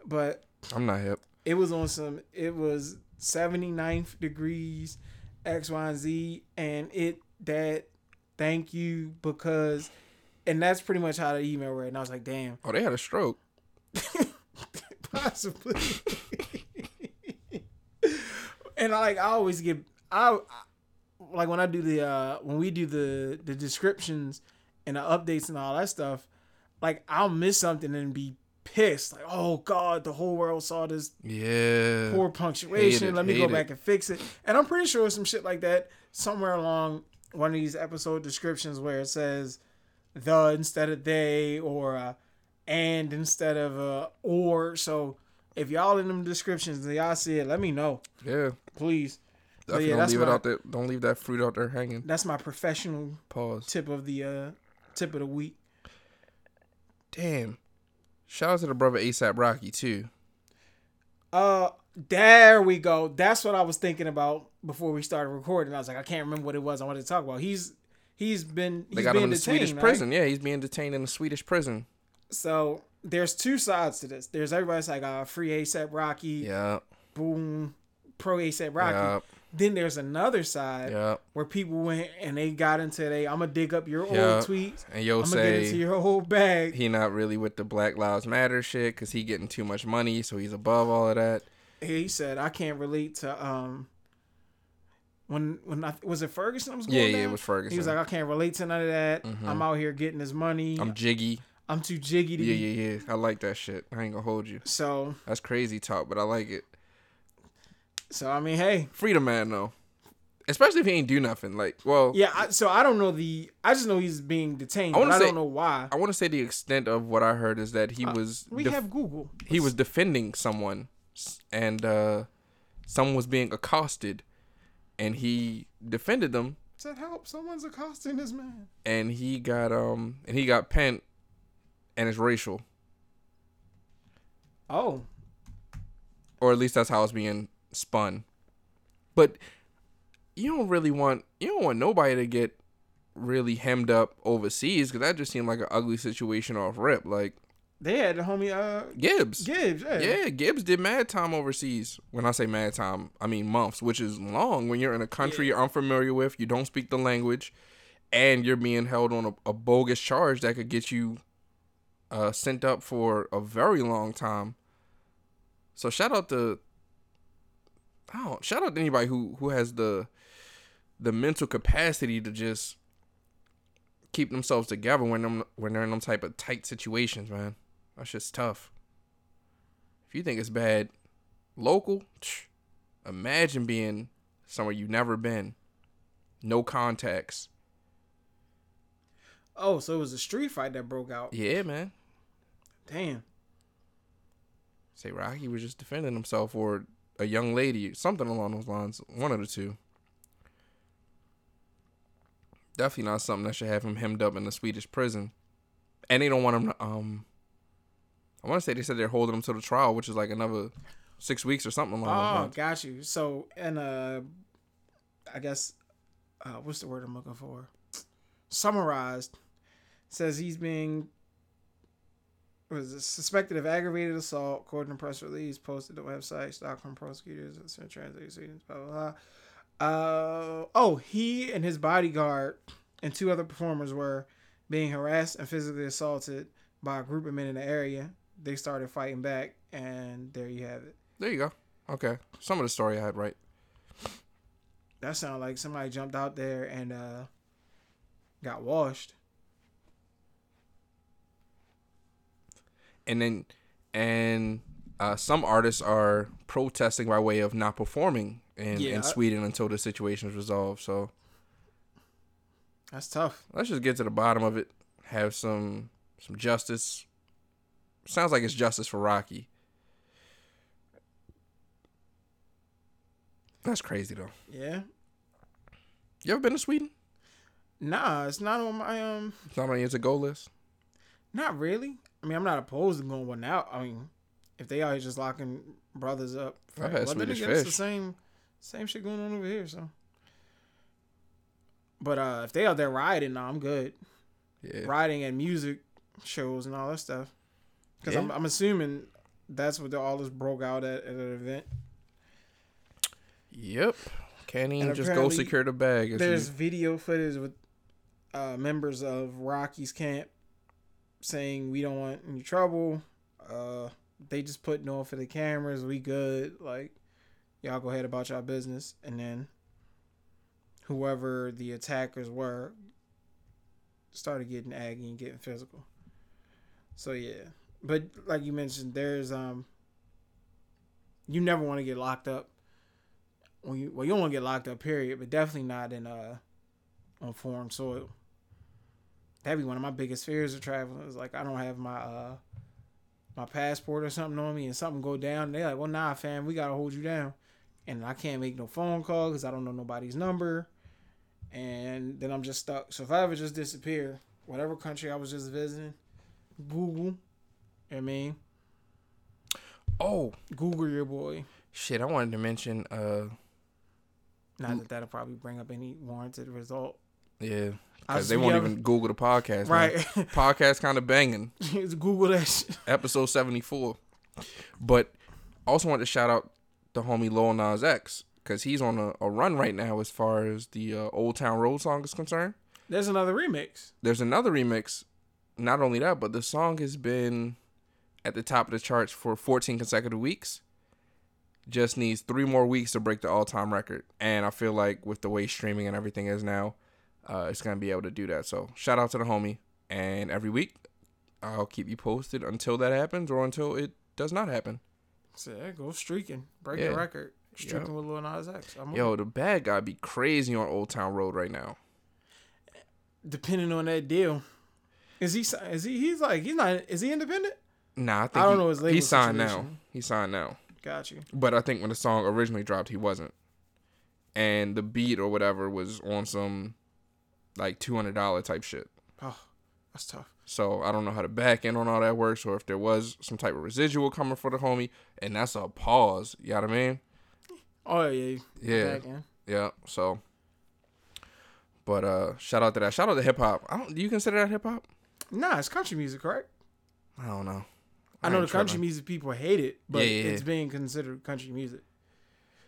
But I'm not hip. it was on some it was 79th degrees X, Y, and Z, and it that thank you because, and that's pretty much how the email read. And I was like, damn, Oh, they had a stroke. possibly. and I like I always get I, I like when I do the uh when we do the the descriptions and the updates and all that stuff, like I'll miss something and be pissed. Like, oh God, the whole world saw this Yeah. poor punctuation. It, Let me go it. back and fix it. And I'm pretty sure some shit like that somewhere along one of these episode descriptions where it says the instead of they or uh, and instead of uh, or. So if y'all in them descriptions and y'all see it, let me know, Yeah. please. Definitely yeah, don't that's leave it out there. Don't leave that fruit out there hanging. That's my professional Pause. tip of the uh, tip of the week. Damn. Shout out to the brother ASAP Rocky too. Uh, there we go. That's what I was thinking about before we started recording. I was like, I can't remember what it was I wanted to talk about. He's he's been he's They got him in the Swedish right? prison. Yeah, he's being detained in the Swedish prison. So there's two sides to this. There's everybody's like, uh, free ASAP Rocky, Yeah. boom, pro ASAP Rocky. Yeah. Then there's another side Yeah. where people went and they got into they. I'm gonna dig up your Yeah. old tweets. And yo I'm gonna get into say your whole bag. he not really with the Black Lives Matter shit because he getting too much money, so he's above all of that. he said I can't relate to um when when I was it Ferguson I was going Yeah, yeah, it was Ferguson. He was like I can't relate to none of that. Mhm. I'm out here getting his money. I'm jiggy. I'm, too jiggy to Yeah, be. yeah, yeah. I like that shit. I ain't gonna hold you. So That's crazy talk, but I like it. So I mean hey Freedom man though. Especially if he ain't do nothing. Like, well, yeah I, so I don't know the I just know he's being detained. I I, wanna I don't know why. I want to say the extent of what I heard is that he Uh, was We def- have Google. he was defending someone and uh someone was being accosted and he defended them said help someone's accosting this man. and he got um and he got pent and it's racial Oh or at least that's how it's being spun but you don't really want you don't want nobody to get really hemmed up overseas because that just seemed like an ugly situation off rip like they had the homie uh gibbs Gibbs. Yeah. Yeah, Gibbs did mad time overseas. When I say mad time, I mean months, which is long when you're in a country you're unfamiliar with, you don't speak the language, and you're being held on a, a bogus charge that could get you uh, sent up for a very long time. So shout out to I don't shout out to anybody who who has the the mental capacity to just keep themselves together when them when they're in them type of tight situations, man. That's just tough. If you think it's bad local, imagine being somewhere you've never been. No contacts. Oh, so it was a street fight that broke out. Yeah, man. Damn. Say Rocky was just defending himself or a young lady, something along those lines. One of the two. Definitely not something that should have him hemmed up in the Swedish prison. And they don't want him to, um I want to say they said they're holding him to the trial, which is like another six weeks or something along those Oh, lines. got you. So, and uh, I guess, uh, what's the word I'm looking for? Summarized says he's being was suspected of aggravated assault, according to press release posted to the website. Stockholm prosecutors, translations, blah blah blah. Uh, oh, he and his bodyguard and two other performers were being harassed and physically assaulted by a group of men in the area. They started fighting back, and there you have it. There you go. Okay. Some of the story I had right. That sounded like somebody jumped out there and uh got washed. And then and uh, some artists are protesting by way of not performing in, Yeah, in Sweden until the situation is resolved. So That's tough. let's just get to the bottom of it. Have some some justice. Sounds like it's justice for Rocky. That's crazy though. Yeah. You ever been to Sweden? Nah, it's not on my um. It's not on your to go list. Not really. I mean, I'm not opposed to going one out. I mean, if they are just locking brothers up, I've had well, then Swedish it's the same same shit going on over here. So. But uh, if they out there riding, nah, I'm good. Yeah. Riding and music shows and all that stuff. Because I'm, I'm assuming that's what all this broke out at, at an event. Yep. Can't even just go secure the bag. There's you- video footage with uh, members of Rocky's camp saying we don't want any trouble. Uh, they just put no for the cameras. We good. Like y'all go ahead about y'all business. And then whoever the attackers were started getting aggy and getting physical. So yeah, but like you mentioned, there's um, you never want to get locked up. When you well, you don't want to get locked up, period. But definitely not in uh, on foreign soil. That'd be one of my biggest fears of traveling. Is like I don't have my uh, my passport or something on me, and something go down. They're like, well, nah, fam, we gotta hold you down, and I can't make no phone call because I don't know nobody's number, and then I'm just stuck. So if I ever just disappear, whatever country I was just visiting, Google. I mean, oh Google your boy. shit! I wanted to mention. Uh, Not that that'll probably bring up any warranted result. yeah, because they won't yeah, even Google the podcast. Right. Podcast kind of banging. Just Google that shit. episode 74. But also want to shout out the homie Lil Nas X because he's on a, a run right now as far as the uh, Old Town Road song is concerned. There's another remix. There's another remix. Not only that, but the song has been at the top of the charts for 14 consecutive weeks. Just needs three more weeks to break the all-time record, and I feel like with the way streaming and everything is now, uh, it's gonna be able to do that. So shout out to the homie, and every week I'll keep you posted until that happens or until it does not happen. So yeah, go streaking, break Yeah. the record, streaking with Lil Nas X. I'm Yo, the bad guy be crazy on Old Town Road right now. depending on that deal. Is he? Is he? He's like he's not. Is he independent? Nah, I think I don't he- know his label He's signed now. He signed now. Got you. But I think when the song originally dropped, he wasn't. And the beat or whatever was on some like two hundred dollar type shit. Oh, that's tough. So I don't know how the back end on all that works, or if there was some type of residual coming for the homie, and that's a pause. You know what I mean? Oh yeah, Yeah, Back in. yeah. So, but uh, shout out to that. Shout out to hip hop. I don't. Do you consider that hip hop? Nah, it's country music, correct? I don't know. I know the country tripping. music people hate it, but Yeah, yeah, yeah. it's being considered country music.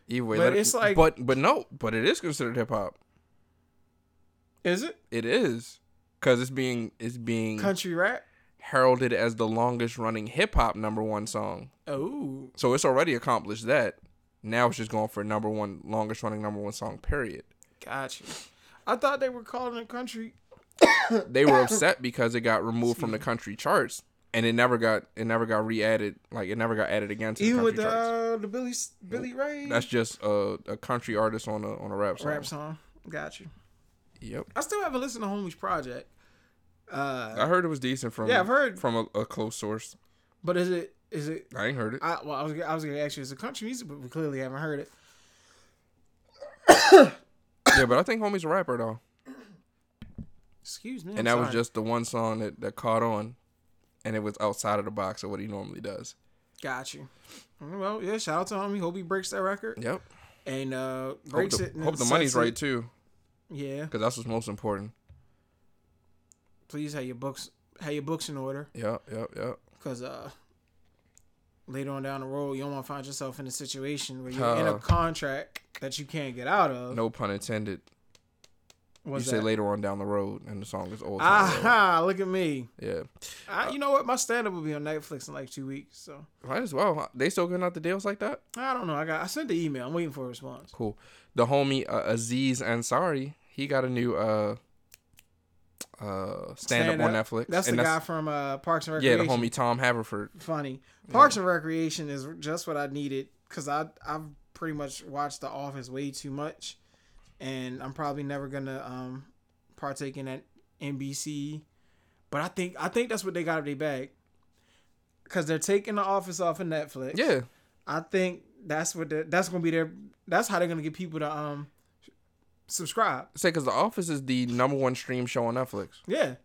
Either way, But it- it's like- but but no, but it is considered hip hop. Is it It is because it's being it's being country rap? heralded as the longest running hip hop number one song. Oh, So it's already accomplished that. Now it's just going for number one longest running number one song. Period. Gotcha. I thought they were calling it country. They were upset because it got removed from the country charts and it never got it never got re-added. Like it never got added again to Even the with country the uh, the Billy Billy Ray That's just a, a country artist on a on a rap song. rap song. Got you. Yep. I still haven't listened to Homie's project. Uh, I heard it was decent from Yeah, I've heard- from a, a close source. but is it is it? I ain't heard it. I, well, I was I was gonna ask you, is it country music? But we clearly haven't heard it. yeah, but I think homie's a rapper though. Excuse me. and I'm that was just the one song that, that caught on and it was outside of the box of what he normally does got you. Well, yeah. Shout out to Homie. Hope he breaks that record yep and uh hope breaks the, it. and hope the money's it. right too Yeah. because that's what's most important Please have your books have your books in order. yep yep yep Cause uh, later on down the road, you don't want to find yourself in a situation where you're in a Uh, contract that you can't get out of. no pun intended What's you that? say later on down the road and the song is old. Aha! Look at me. yeah I, you know what? My stand up will be on Netflix in like two weeks. So might as well they still giving out the deals like that I don't know. I got. I sent the email. I'm waiting for a response. cool the homie uh, aziz ansari he got a new uh uh stand, up on netflix That's and the guy from uh, Parks and Recreation. yeah the homie tom haverford Funny. Parks and Recreation is just what I needed because I I've pretty much watched The Office way too much, and I'm probably never gonna um partake in that NBC. But I think I think that's what they got up their bag. Cause they're taking The Office off of Netflix. yeah I think that's what that's gonna be their. That's how they're gonna get people to um subscribe. say because the office is the number one stream show on netflix Yeah.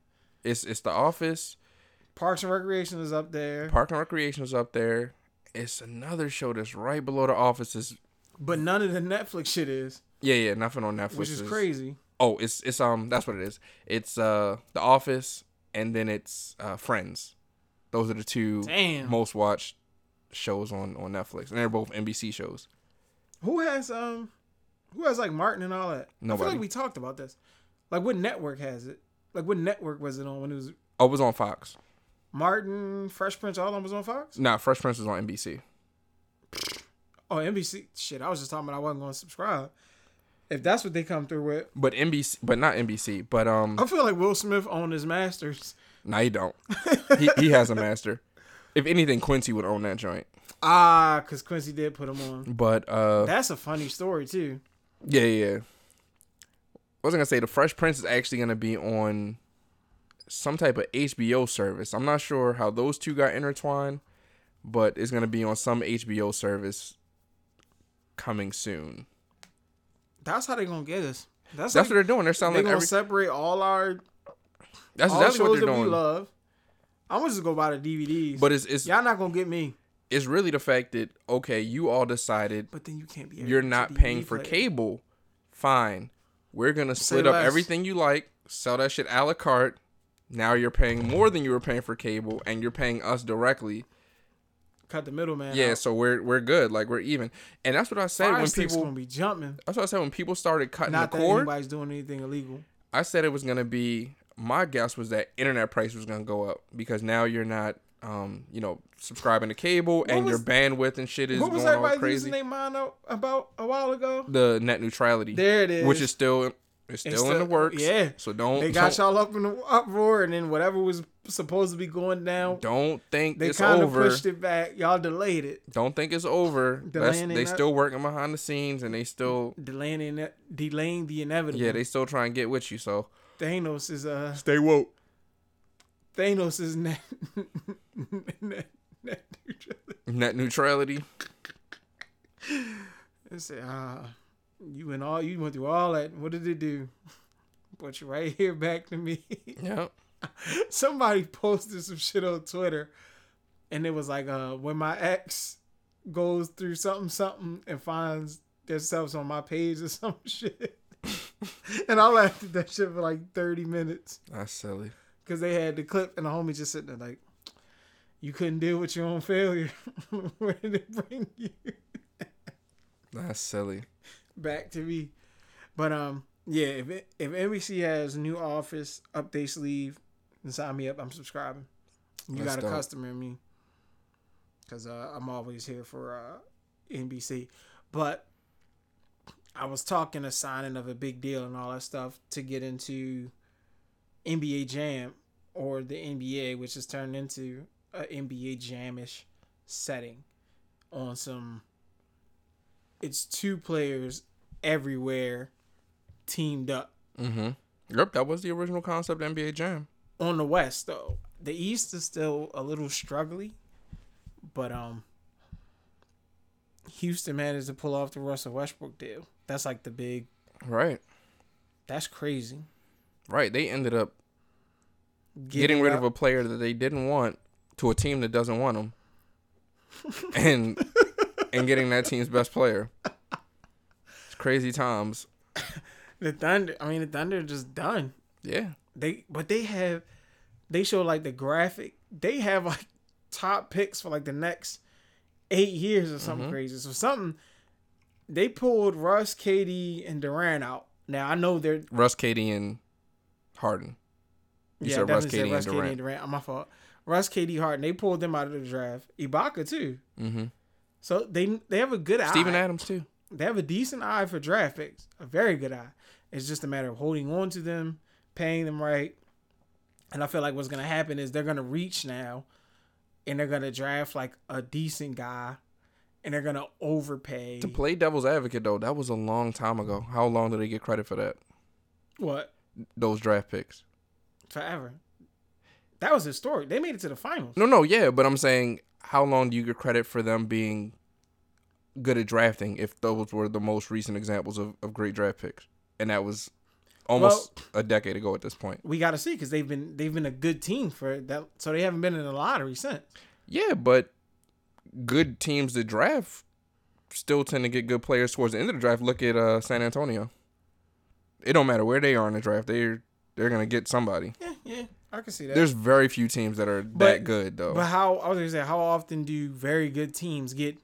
it's it's the office Parks and Recreation is up there, Park and Recreation is up there. It's another show that's right below the office. Is but none of the Netflix shit is, yeah, yeah, nothing on Netflix. which is crazy. Oh, it's it's um that's what it is. It's uh The Office and then it's uh Friends. Those are the two Damn. most watched shows on on Netflix, and they're both NBC shows. Who has um Who has like Martin and all that? I feel Nobody. like we talked about this. Like what network has it? Like what network was it on when it was Oh, it was on Fox. Martin, Fresh Prince, all of them was on Fox? Nah, Fresh Prince was on NBC. Oh, NBC. Shit, I was just talking about I wasn't going to subscribe. If that's what they come through with, But NBC, but not NBC. But um, I feel like Will Smith owned his masters. no, he don't. he he has a master. If anything, Quincy would own that joint. Ah, because Quincy did put him on. But uh, That's a funny story too. Yeah, yeah. yeah. I was gonna say the Fresh Prince is actually gonna be on some type of HBO service. I'm not sure how those two got intertwined, but it's gonna be on some HBO service coming soon. That's how they're gonna get us. That's, That's like, what they're doing. They're selling they like gonna every. separate all our That's all exactly what they're that we doing. love. I'm gonna just go buy the DVDs. But it's it's y'all not gonna get me. It's really the fact that okay, you all decided But then you can't be. you're not paying for player. cable. Fine, we're gonna split up everything you like, sell that shit a la carte. Now you're paying more than you were paying for cable, and you're paying us directly. Cut the middleman. Yeah, out. so we're we're good. Like we're even. And that's what I said Fire when people. gonna be jumping. That's what I said when people started cutting Not the cord. anybody's doing anything illegal. I said it was gonna be. My guess was that internet price was gonna go up because now you're not, um, you know, subscribing to cable and your bandwidth and shit is What was going all everybody crazy. losing their mind about a while ago? the net neutrality, There it is. which is still it's still It's in the works. yeah. So don't They got don't, y'all up in the uproar, and then whatever was supposed to be going down, don't think they kind of pushed it back. Y'all delayed it, Don't think it's over. That's, they still working behind the scenes and they still delaying it, delaying the inevitable. yeah they still try and get with you. So Thanos is uh stay woke. Thanos is net, net, net neutrality. Net neutrality. They say, ah, you went all you went through all that. What did it do? Put you right here back to me. Yeah. Somebody posted some shit on Twitter, and it was like, uh, when my ex goes through something, something, and finds themselves on my page or some shit. and I laughed at that shit for like 30 minutes That's silly. Because they had the clip, and the homie just sitting there like, you couldn't deal with your own failure. Where did it bring you? That's silly. back to me. But um, yeah, if it, if NBC has new office update sleeve, then sign me up. I'm subscribing. You That's got a dope. customer in me, cause uh, I'm always here for uh, NBC. But I was talking a signing of a big deal and all that stuff to get into NBA Jam or the NBA, which has turned into a NBA Jamish setting on some. It's two players everywhere teamed up Mm-hmm. Yep, that was the original concept of NBA Jam. on the West though. The East is still a little struggling, but um, Houston managed to pull off the Russell Westbrook deal. That's like the big. Right. That's crazy. Right. They ended up getting rid up- of a player that they didn't want to a team that doesn't want him, and and getting that team's best player. It's crazy times. the Thunder. I mean, the Thunder are just done. Yeah. They but they have they show like the graphic. They have like top picks for like the next eight years or something Mhm. crazy. So something they pulled Russ, KD, and Durant out. Now I know they're Russ, KD, and Harden. You yeah, said Russ, and Russ, KD, Durant. and Durant. My fault. Russ, KD, Harden. They pulled them out of the draft. Ibaka too. Mm-hmm. So they they have a good eye. Steven Adams too. They have a decent eye for draft picks. A very good eye. It's just a matter of holding on to them, paying them right. And I feel like what's gonna happen is they're gonna reach now, and they're gonna draft like a decent guy, and they're gonna overpay. To play devil's advocate though, that was a long time ago. How long did they get credit for that? what Those draft picks. forever? That was historic. They made it to the finals. No, no, yeah, but I'm saying how long do you get credit for them being good at drafting if those were the most recent examples of, of great draft picks? And that was almost a decade ago at this point. We got to see because they've been they've been a good team for that. So they haven't been in the lottery since. Yeah, but good teams to draft still tend to get good players towards the end of the draft. Look at uh, San Antonio. It don't matter where they are in the draft. They're they're gonna get somebody. Yeah, yeah, I can see that. There's very few teams that are But- that good though. But how I was gonna say, how often do very good teams get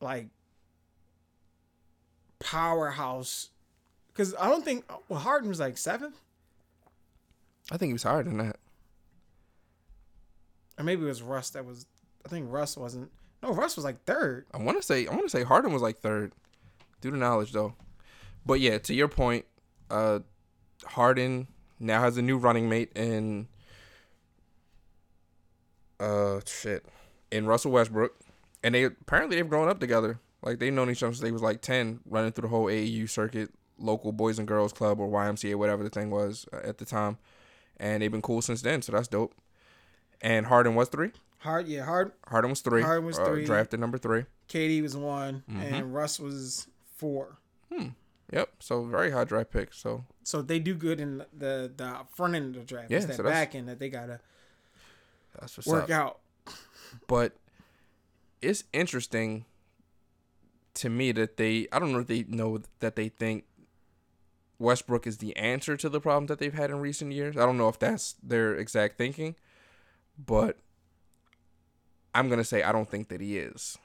like powerhouse. Because I don't think well Harden was like seventh, I think he was higher than that. or maybe it was Russ that was. I think Russ wasn't. No, Russ was like third. I want to say I want to say Harden was like third. Due to knowledge though, but yeah, to your point, uh, Harden now has a new running mate in uh shit in Russell Westbrook, and they apparently they've grown up together. Like they've known each other since they was like ten, running through the whole AAU circuit, local Boys and Girls Club or YMCA, whatever the thing was uh, at the time, and they've been cool since then. So that's dope. And Harden was three. Hard, yeah, Hard. Harden was three. Harden was uh, three. Drafted number three. KD was one, Mm-hmm. and Russ was four. Yep. So very high draft pick. So So they do good in the the front end of the draft. Yeah, it's that so back end that they gotta that's what's work up. out. but it's interesting to me that they I don't know if they know that they think Westbrook is the answer to the problems that they've had in recent years. I don't know if that's their exact thinking, but I'm going to say I don't think that he is.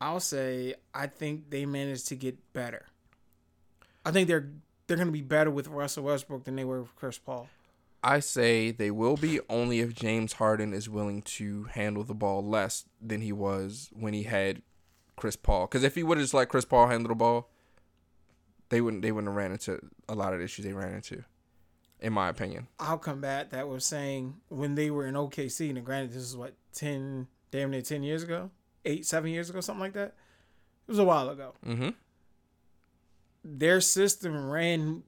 I'll say I think they managed to get better. I think they're they're gonna be better with Russell Westbrook than they were with Chris Paul. I say they will be only if James Harden is willing to handle the ball less than he was when he had Chris Paul. Because if he would have just let Chris Paul handle the ball, they wouldn't they wouldn't have ran into a lot of the issues they ran into, in my opinion. I'll combat that with saying when they were in OKC, and granted this is what ten damn near ten years ago, eight seven years ago, something like that. It was a while ago. Mm-hmm. Their system ran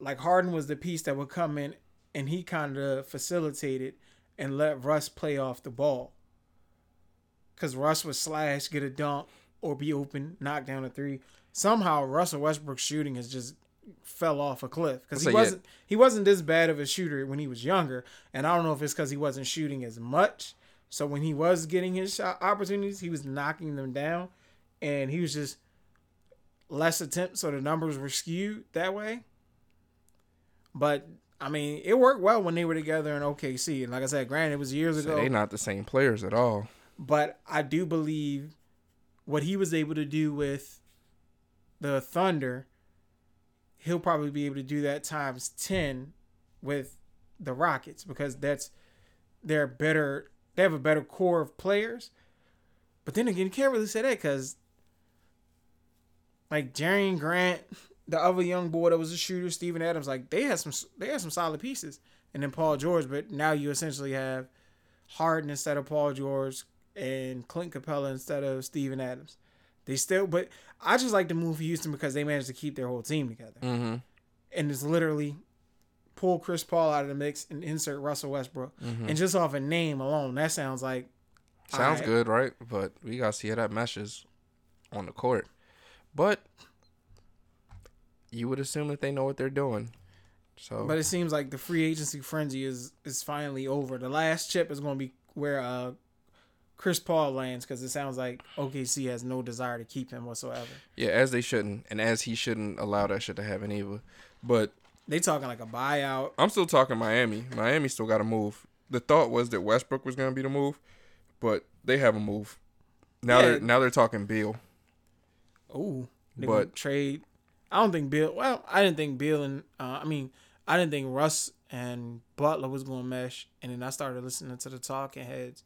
like Harden was the piece that would come in, and he kind of facilitated and let Russ play off the ball. Cause Russ would slash, get a dunk, or be open, knock down a three. Somehow Russell Westbrook's shooting has just fell off a cliff because he yeah. wasn't he wasn't this bad of a shooter when he was younger, and I don't know if it's because he wasn't shooting as much. So when he was getting his shot opportunities, he was knocking them down, and he was just less attempts, so the numbers were skewed that way. But I mean, it worked well when they were together in OKC, and like I said, granted, it was years So ago. They're not the same players at all. But I do believe what he was able to do with the Thunder, he'll probably be able to do that times 10 with the Rockets because that's they're better they have a better core of players. But then again, you can't really say that because like Jerami Grant, the other young boy that was a shooter, Steven Adams, like they had some they had some solid pieces. And then Paul George, but now you essentially have Harden instead of Paul George and Clint Capela instead of Steven Adams. They still, but I just like the move for Houston because they managed to keep their whole team together. Mm-hmm. And it's literally pull Chris Paul out of the mix and insert Russell Westbrook. Mm-hmm. And just off a name alone, that sounds like Sounds Alright. good, right? But we gotta see how that meshes on the court. But you would assume that they know what they're doing. So But it seems like the free agency frenzy is is finally over. The last chip is going to be where uh Chris Paul lands because it sounds like OKC has no desire to keep him whatsoever. yeah, as they shouldn't, and as he shouldn't allow that shit to happen either. But They talking like a buyout. I'm still talking Miami. Miami still got to move. The thought was that Westbrook was gonna be the move, but they have a move. Now Yeah. they're now they're talking Beal. Ooh, they But- trade. I don't think Beal. Well, I didn't think Beal and uh, I mean, I didn't think Russ and Butler was going to mesh. And then I started listening to the talking heads,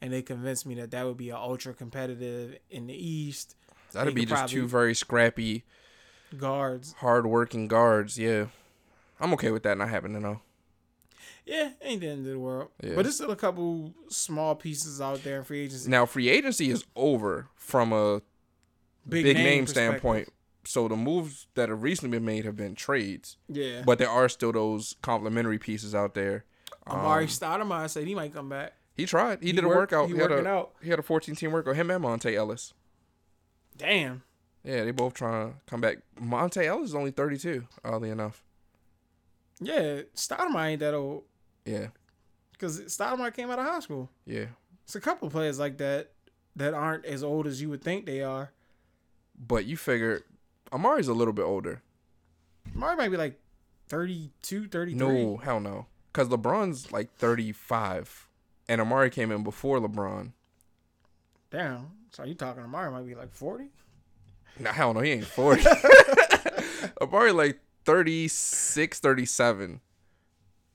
and they convinced me that that would be a ultra competitive in the East That'd They be just two very scrappy, guards. hard-working guards. Yeah, I'm okay with that not happening though. Yeah, ain't the end of the world. Yeah. But there's still a couple small pieces out there in free agency. Now free agency is over from a big, name, perspective. standpoint. So the moves that have recently been made have been trades, Yeah. but there are still those complementary pieces out there. Amar'e Um, Stoudemire said he might come back. he tried. He, He did a workout. he He, had working a out. he had a 14 team workout. Him and Monta Ellis. Damn. Yeah, they both trying to come back. Monta Ellis is only 32. Oddly enough. Yeah, Stoudemire ain't that old Yeah, because Stoudemire came out of high school. yeah. It's a couple players like that that aren't as old as you would think they are. But you figure Amar'e's a little bit older. Amar'e might be like 32, 33. No, hell no. Because LeBron's like 35. And Amar'e came in before LeBron. Damn. So you talking Amar'e might be like 40? Nah, hell no, he ain't 40. Amar'e like 36, 37.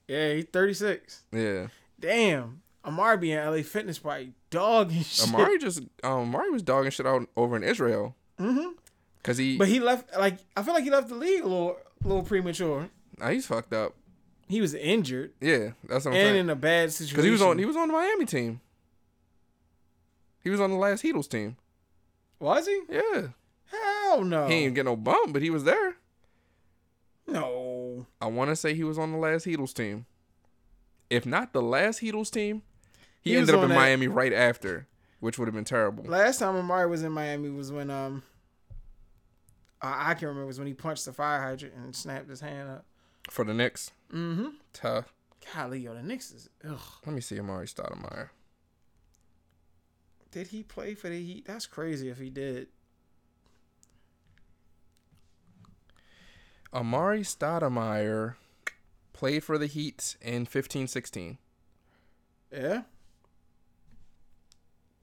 Yeah, he's 36. Yeah. Damn. Amar'e being LA Fitness probably dogging shit. Amar'e just um Amar'e was dogging shit out over in Israel. Mm-hmm. Cause he But he left like I feel like he left the league a little a little premature. nah, he's fucked up. He was injured Yeah, that's what I'm and saying. And in a bad situation. Cause he was on he was on the Miami team. He was on the last Heatles team. Was he? Yeah. Hell no. He didn't get no bump, but he was there. no. I want to say he was on the last Heatles team. If not the last Heatles team, he, He ended up in that- Miami right after, which would have been terrible. Last time Amar'e was in Miami was when um I I can remember was when he punched the fire hydrant and snapped his hand up. For the Knicks, Mm-hmm. tough. Golly, yo, the Knicks is ugh. Let me see Amar'e Stoudemire. Did he play for the Heat? That's crazy if he did. Amar'e Stoudemire played for the Heat in 15-16. Yeah.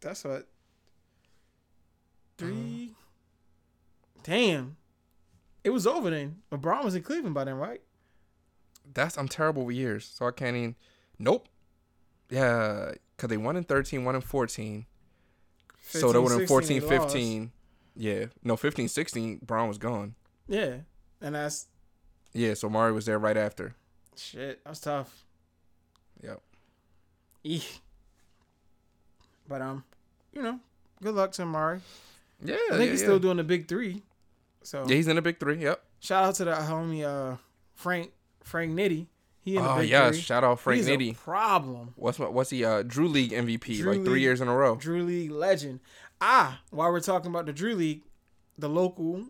That's what. Three. Damn. It was over then. LeBron was in Cleveland by then, right? That's I'm terrible with years, so I can't even. Nope. Yeah, cause they won in 13, won in 14. so they won in 14, 16, they lost. 15. Yeah, no, 15, 16. Brown was gone. Yeah. And that's Yeah, so Mario was there right after. shit. That's tough. Yep. Eek. But um, you know, good luck to Amar'e. Yeah, I think yeah, he's yeah. still doing the big three. So Yeah, he's in the big three. Yep. shout out to the homie uh Frank Frank Nitty. He in the Oh big yes, three. shout out Frank He's Nitty. a problem. What's what's he? Uh, Drew League MVP, Drew like three years in a row. Drew League legend. Ah, while we're talking about the Drew League, the local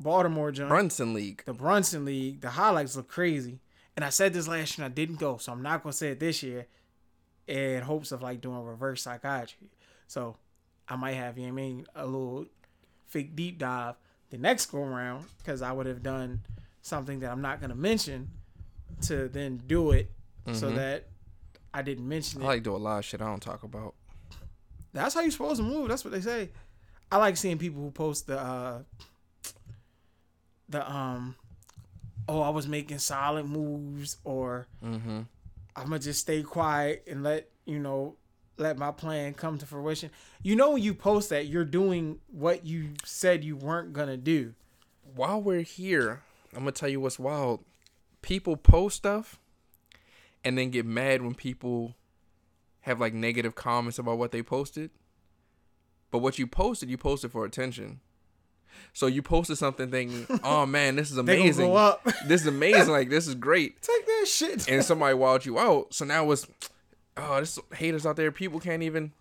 Baltimore joint, Brunson League. the Brunson League, the highlights look crazy. And I said this last year and I didn't go, so I'm not gonna say it this year in hopes of like doing reverse psychiatry. So I might have, you know what I mean, a little fake deep dive the next go around because I would have done something that I'm not gonna mention to then do it so Mhm. that I didn't mention it. I like do a lot of shit I don't talk about. That's how you're supposed to move. That's what they say. I like seeing people who post the uh the um oh I was making solid moves or Mm-hmm. I'm gonna just stay quiet and let you know let my plan come to fruition. You know when you post that you're doing what you said you weren't gonna do. While we're here, I'm gonna tell you what's wild. People post stuff, and then get mad when people have like negative comments about what they posted. But what you posted, you posted for attention. So you posted something thinking, "Oh man, this is amazing. This is amazing. Like this is great." Take that shit. and somebody wowed you out. So now it's, oh, this haters out there. People can't even.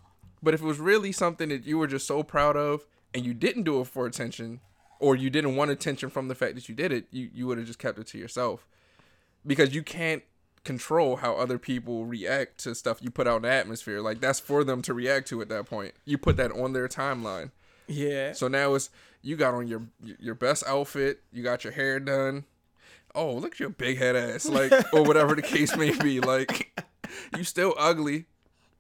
But if it was really something that you were just so proud of, and you didn't do it for attention, or you didn't want attention from the fact that you did it, you you would have just kept it to yourself, because you can't control how other people react to stuff you put out in the atmosphere. Like that's for them to react to at that point. You put that on their timeline. yeah. So now it's you got on your your best outfit, you got your hair done. Oh, look at your big head ass, like or whatever the case may be. Like you still ugly.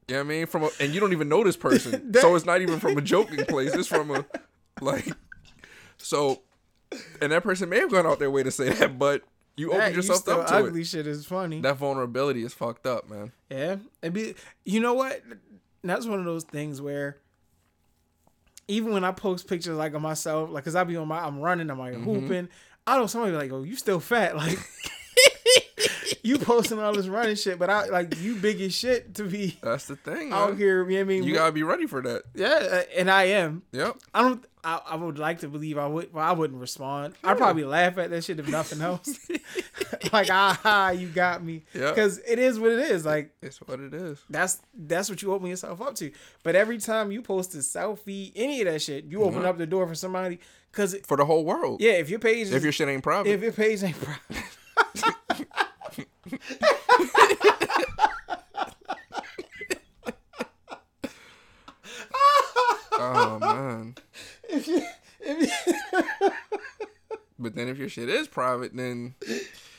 You know what I mean? From a, and you don't even know this person. so it's not even from a joking place. It's from a like so and that person may have gone out their way to say that, but you That opened you yourself still up to ugly it. shit is funny. That vulnerability is fucked up, man. Yeah, it be. You know what? That's one of those things where even when I post pictures like of myself, like, cause I be on my, I'm running, I'm like mm-hmm. hooping. I know somebody be like, "Oh, you still fat?" Like, you posting all this running shit, but I like you big as shit to be That's the thing. out Man. here. You know I mean, You gotta be ready for that. yeah, uh, and I am. Yep. I don't. I, I would like to believe I would. Well, I wouldn't respond. I'd probably laugh at that shit if nothing else. like, ah, you got me. Yeah. Because it is what it is. Like, It's what it is. that's that's what you open yourself up to. But every time you post a selfie, any of that shit, you open up the door for somebody. Cause For the whole world. yeah, if your page is, If your shit ain't private. if your page ain't private, oh man. if you, if you, But then if your shit is private, then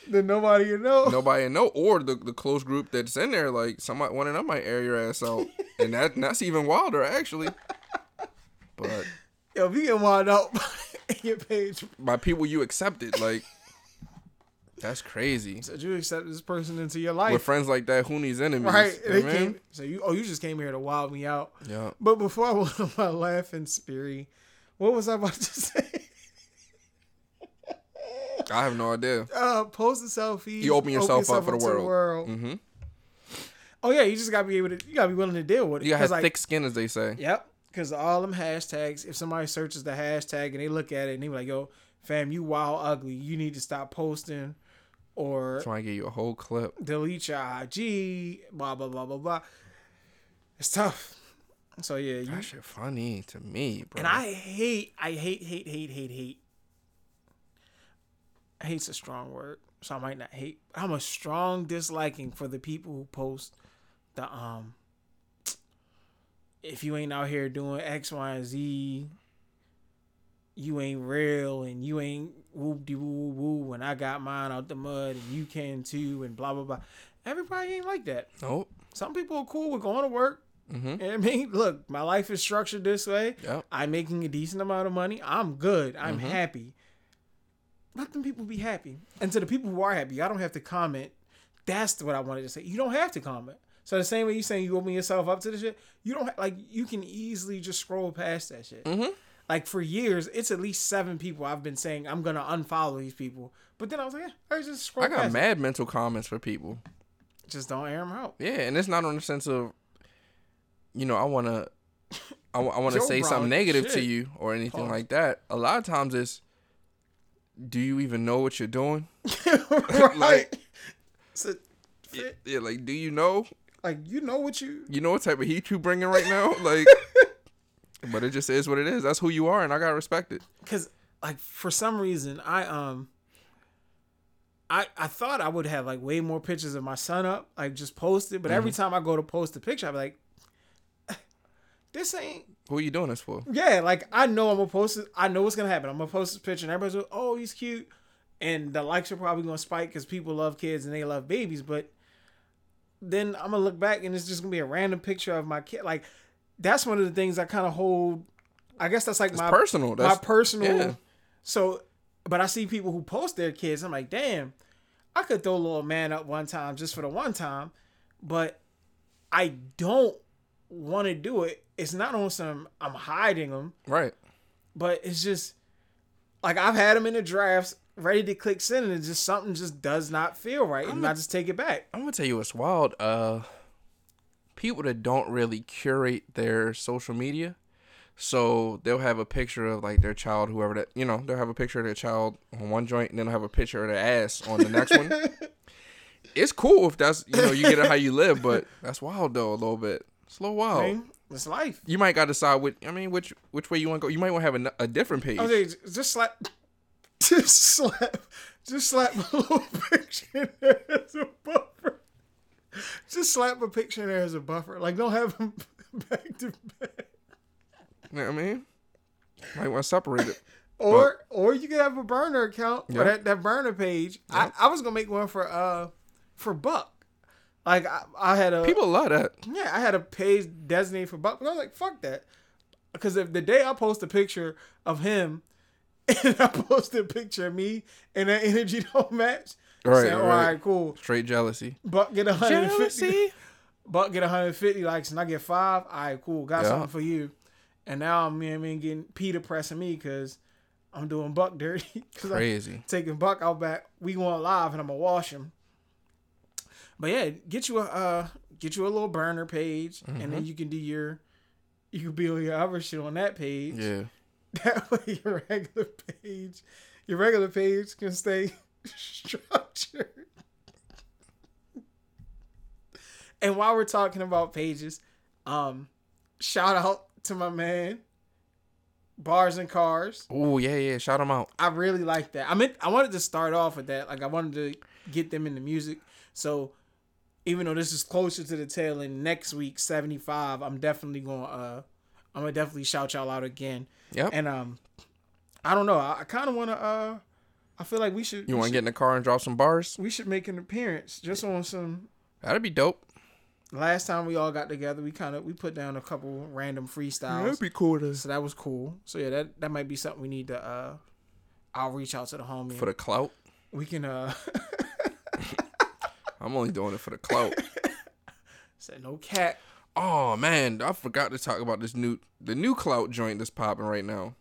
then nobody you know. nobody know, or the the close group that's in there, like somebody one of them might air your ass out, and that that's even wilder actually. But Yo, if you get wild out get paid. by people you accepted. Like that's crazy. So you accept this person into your life, With friends like that, who needs enemies? right? You They know came, so you oh you just came here to wild me out. Yeah. But before I went on my laughing spree, what was I about to say? I have no idea. Uh, post a selfie. You open yourself up for the world. Mm-hmm. Oh yeah, you just gotta be able to. You gotta be willing to deal with it. You gotta have like, thick skin, as they say. Yep. Because all them hashtags, if somebody searches the hashtag and they look at it and they be like, "Yo, fam, you wild ugly. You need to stop posting, or Trying to get you a whole clip. delete your IG." Blah blah blah blah blah. It's tough. So yeah, you, That shit funny to me, bro. and I hate, I hate, hate, hate, hate, hate. Hate's a strong word, so I might not hate. I'm a strong disliking for the people who post the um. If you ain't out here doing X, Y, and Z, you ain't real, and you ain't whoop de woo woo woo. And I got mine out the mud, and you can too, and blah blah blah. Everybody ain't like that. nope. Some people are cool with going to work. Mm-hmm. I mean, look, my life is structured this way. Yep. I'm making a decent amount of money. I'm good. I'm Mhm. happy. Let them people be happy. And to the people who are happy, I don't have to comment. That's what I wanted to say. You don't have to comment. So the same way you saying you open yourself up to the shit, you don't ha- like. You can easily just scroll past that shit. Mm-hmm. Like for years, it's at least seven people I've been saying I'm gonna unfollow these people. But then I was like, yeah, I just scroll I got past. it. mad mental comments for people. Just don't air them out. Yeah, and it's not on the sense of, you know, I want to, I, want to say something negative to you or anything Pause. like that. A lot of times it's, do you even know what you're doing? Like- so, Yeah, yeah, like, do you know? like you know what you You know what type of heat you bringing right now? Like, but it just is what it is. That's who you are, and I gotta respect it. because like for some reason I um I I thought I would have like way more pictures of my son up like just posted, but every time I go to post a picture, I'm like, this ain't Who are you doing this for? yeah. Like I know I'm gonna post it. I know what's gonna happen. I'm gonna post this picture, and everybody's like, oh he's cute, and the likes are probably gonna spike because people love kids and they love babies, but. Then I'm gonna look back and it's just gonna be a random picture of my kid. Like that's one of the things I kind of hold. I guess that's like It's my personal. my That's personal. yeah. So, but I see people who post their kids. I'm like, damn, I could throw a little man up one time just for the one time, but I don't want to do it. It's not on some I'm hiding them, right. but it's just like I've had them in the drafts ready to click send, and just something just does not feel right, and I just take it back. I'm gonna tell you what's wild. Uh, people that don't really curate their social media, so they'll have a picture of like their child, whoever that you know, they'll have a picture of their child on one joint, and then they'll have a picture of their ass on the next one. It's cool if that's you know you get it how you live, but that's wild though a little bit. It's a little wild. I mean, it's life. You might got to decide which. I mean, which which way you want to go. You might want to have a, a different page. Okay, just slap, just slap, just slap a little picture as a buffer. Just slap a picture in there as a buffer. Like, don't have them back to back. You know what I mean? Might want to separate it. Or, or you could have a burner account Yeah. or that, that burner page. I, I was gonna make one for uh for Buck. Like I, I had a People love that. Yeah, I had a page designated for Buck, but I was like, fuck that. Because if the day I post a picture of him and I post a picture of me and that energy don't match, Right, say, all right. right, cool. Straight jealousy. Buck get 150. Jealousy. Buck get 150 likes and I get five. All right, cool. Got Yeah. something for you. And now I'm, I mean, getting PETA pressing me because I'm doing Buck dirty. Because I'm Crazy. taking Buck out back. We going live and I'm gonna wash him. But yeah, get you a uh, get you a little burner page, and Mm-hmm. then you can do your you can build your other shit on that page. Yeah. That way, your regular page, your regular page can stay structured. and while we're talking about pages, um, shout out to my man, Bars and Cars. Oh yeah, yeah. Shout them out. I really like that. I meant I wanted to start off with that. Like I wanted to get them into music. So even though this is closer to the tail end, next week seventy five, I'm definitely going. to uh I'm gonna definitely shout y'all out again. Yep. And um, I don't know. I, I kind of want to. uh I feel like we should. you want to get in the car and drop some bars? We should make an appearance just on some. That'd be dope. Last time we all got together, we kind of we put down a couple random freestyles. That'd be cool to. So that was cool. So yeah, that that might be something we need to uh I'll reach out to the homie. For the clout? we can uh I'm only doing it for the clout. Said no cat. Oh man, I forgot to talk about this new the new clout joint that's popping right now.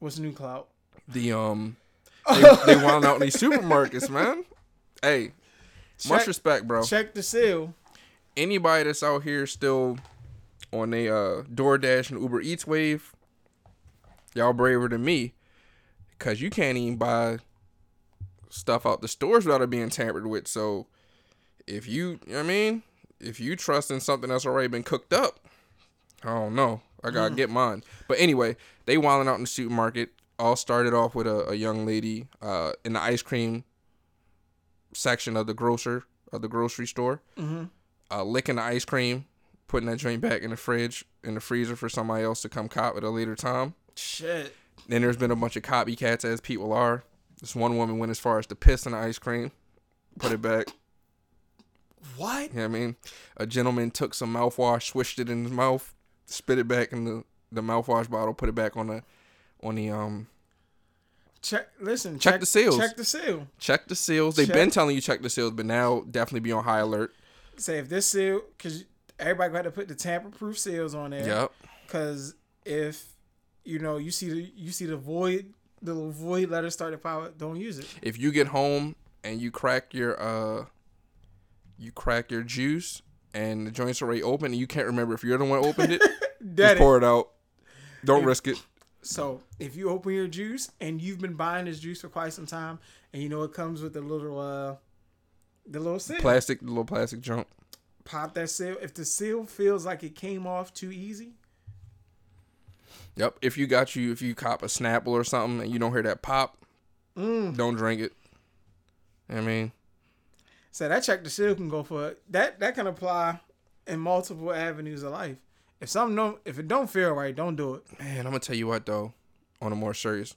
What's the new clout? The um they, they wound out in these supermarkets, man. Hey, much respect, bro. Check the seal. Anybody that's out here still on a uh, DoorDash and Uber Eats wave, y'all braver than me, cause you can't even buy stuff out the stores without it being tampered with. So if you, you know what I mean, if you trust in something that's already been cooked up, I don't know. I gotta get mine. But anyway, they wilding out in the supermarket. All started off with a, a young lady uh, in the ice cream section of the grocer of the grocery store, uh, licking the ice cream, putting that drink back in the fridge in the freezer for somebody else to come cop at a later time. Shit. Then there's been a bunch of copycats, as people are. This one woman went as far as to piss in the ice cream, put it back. What? You know I mean? A gentleman took some mouthwash, swished it in his mouth, spit it back in the, the mouthwash bottle, put it back on the on the um Check. Listen. Check the seals. Check the seal. check the seals. They've Check. been telling you check the seals, but now definitely be on high alert. Say if this seal, because everybody got to put the tamper-proof seals on there. Yep. Because if you know you see the you see the void, the little void letter start to pop don't use it. If you get home and you crack your uh you crack your juice and the joint's already open and you can't remember if you're the one who opened it, just pour it out. Don't If- risk it. So if you open your juice and you've been buying this juice for quite some time, and you know it comes with the little uh the little seal, Plastic, the little plastic junk. pop that seal. If the seal feels like it came off too easy, Yep. If you got you, if you cop a Snapple or something and you don't hear that pop, mm. don't drink it. I mean, so that check the seal can go for that. That can apply in multiple avenues of life. If something don't, if it don't feel right, don't do it. man, I'm gonna tell you what though. On a more serious,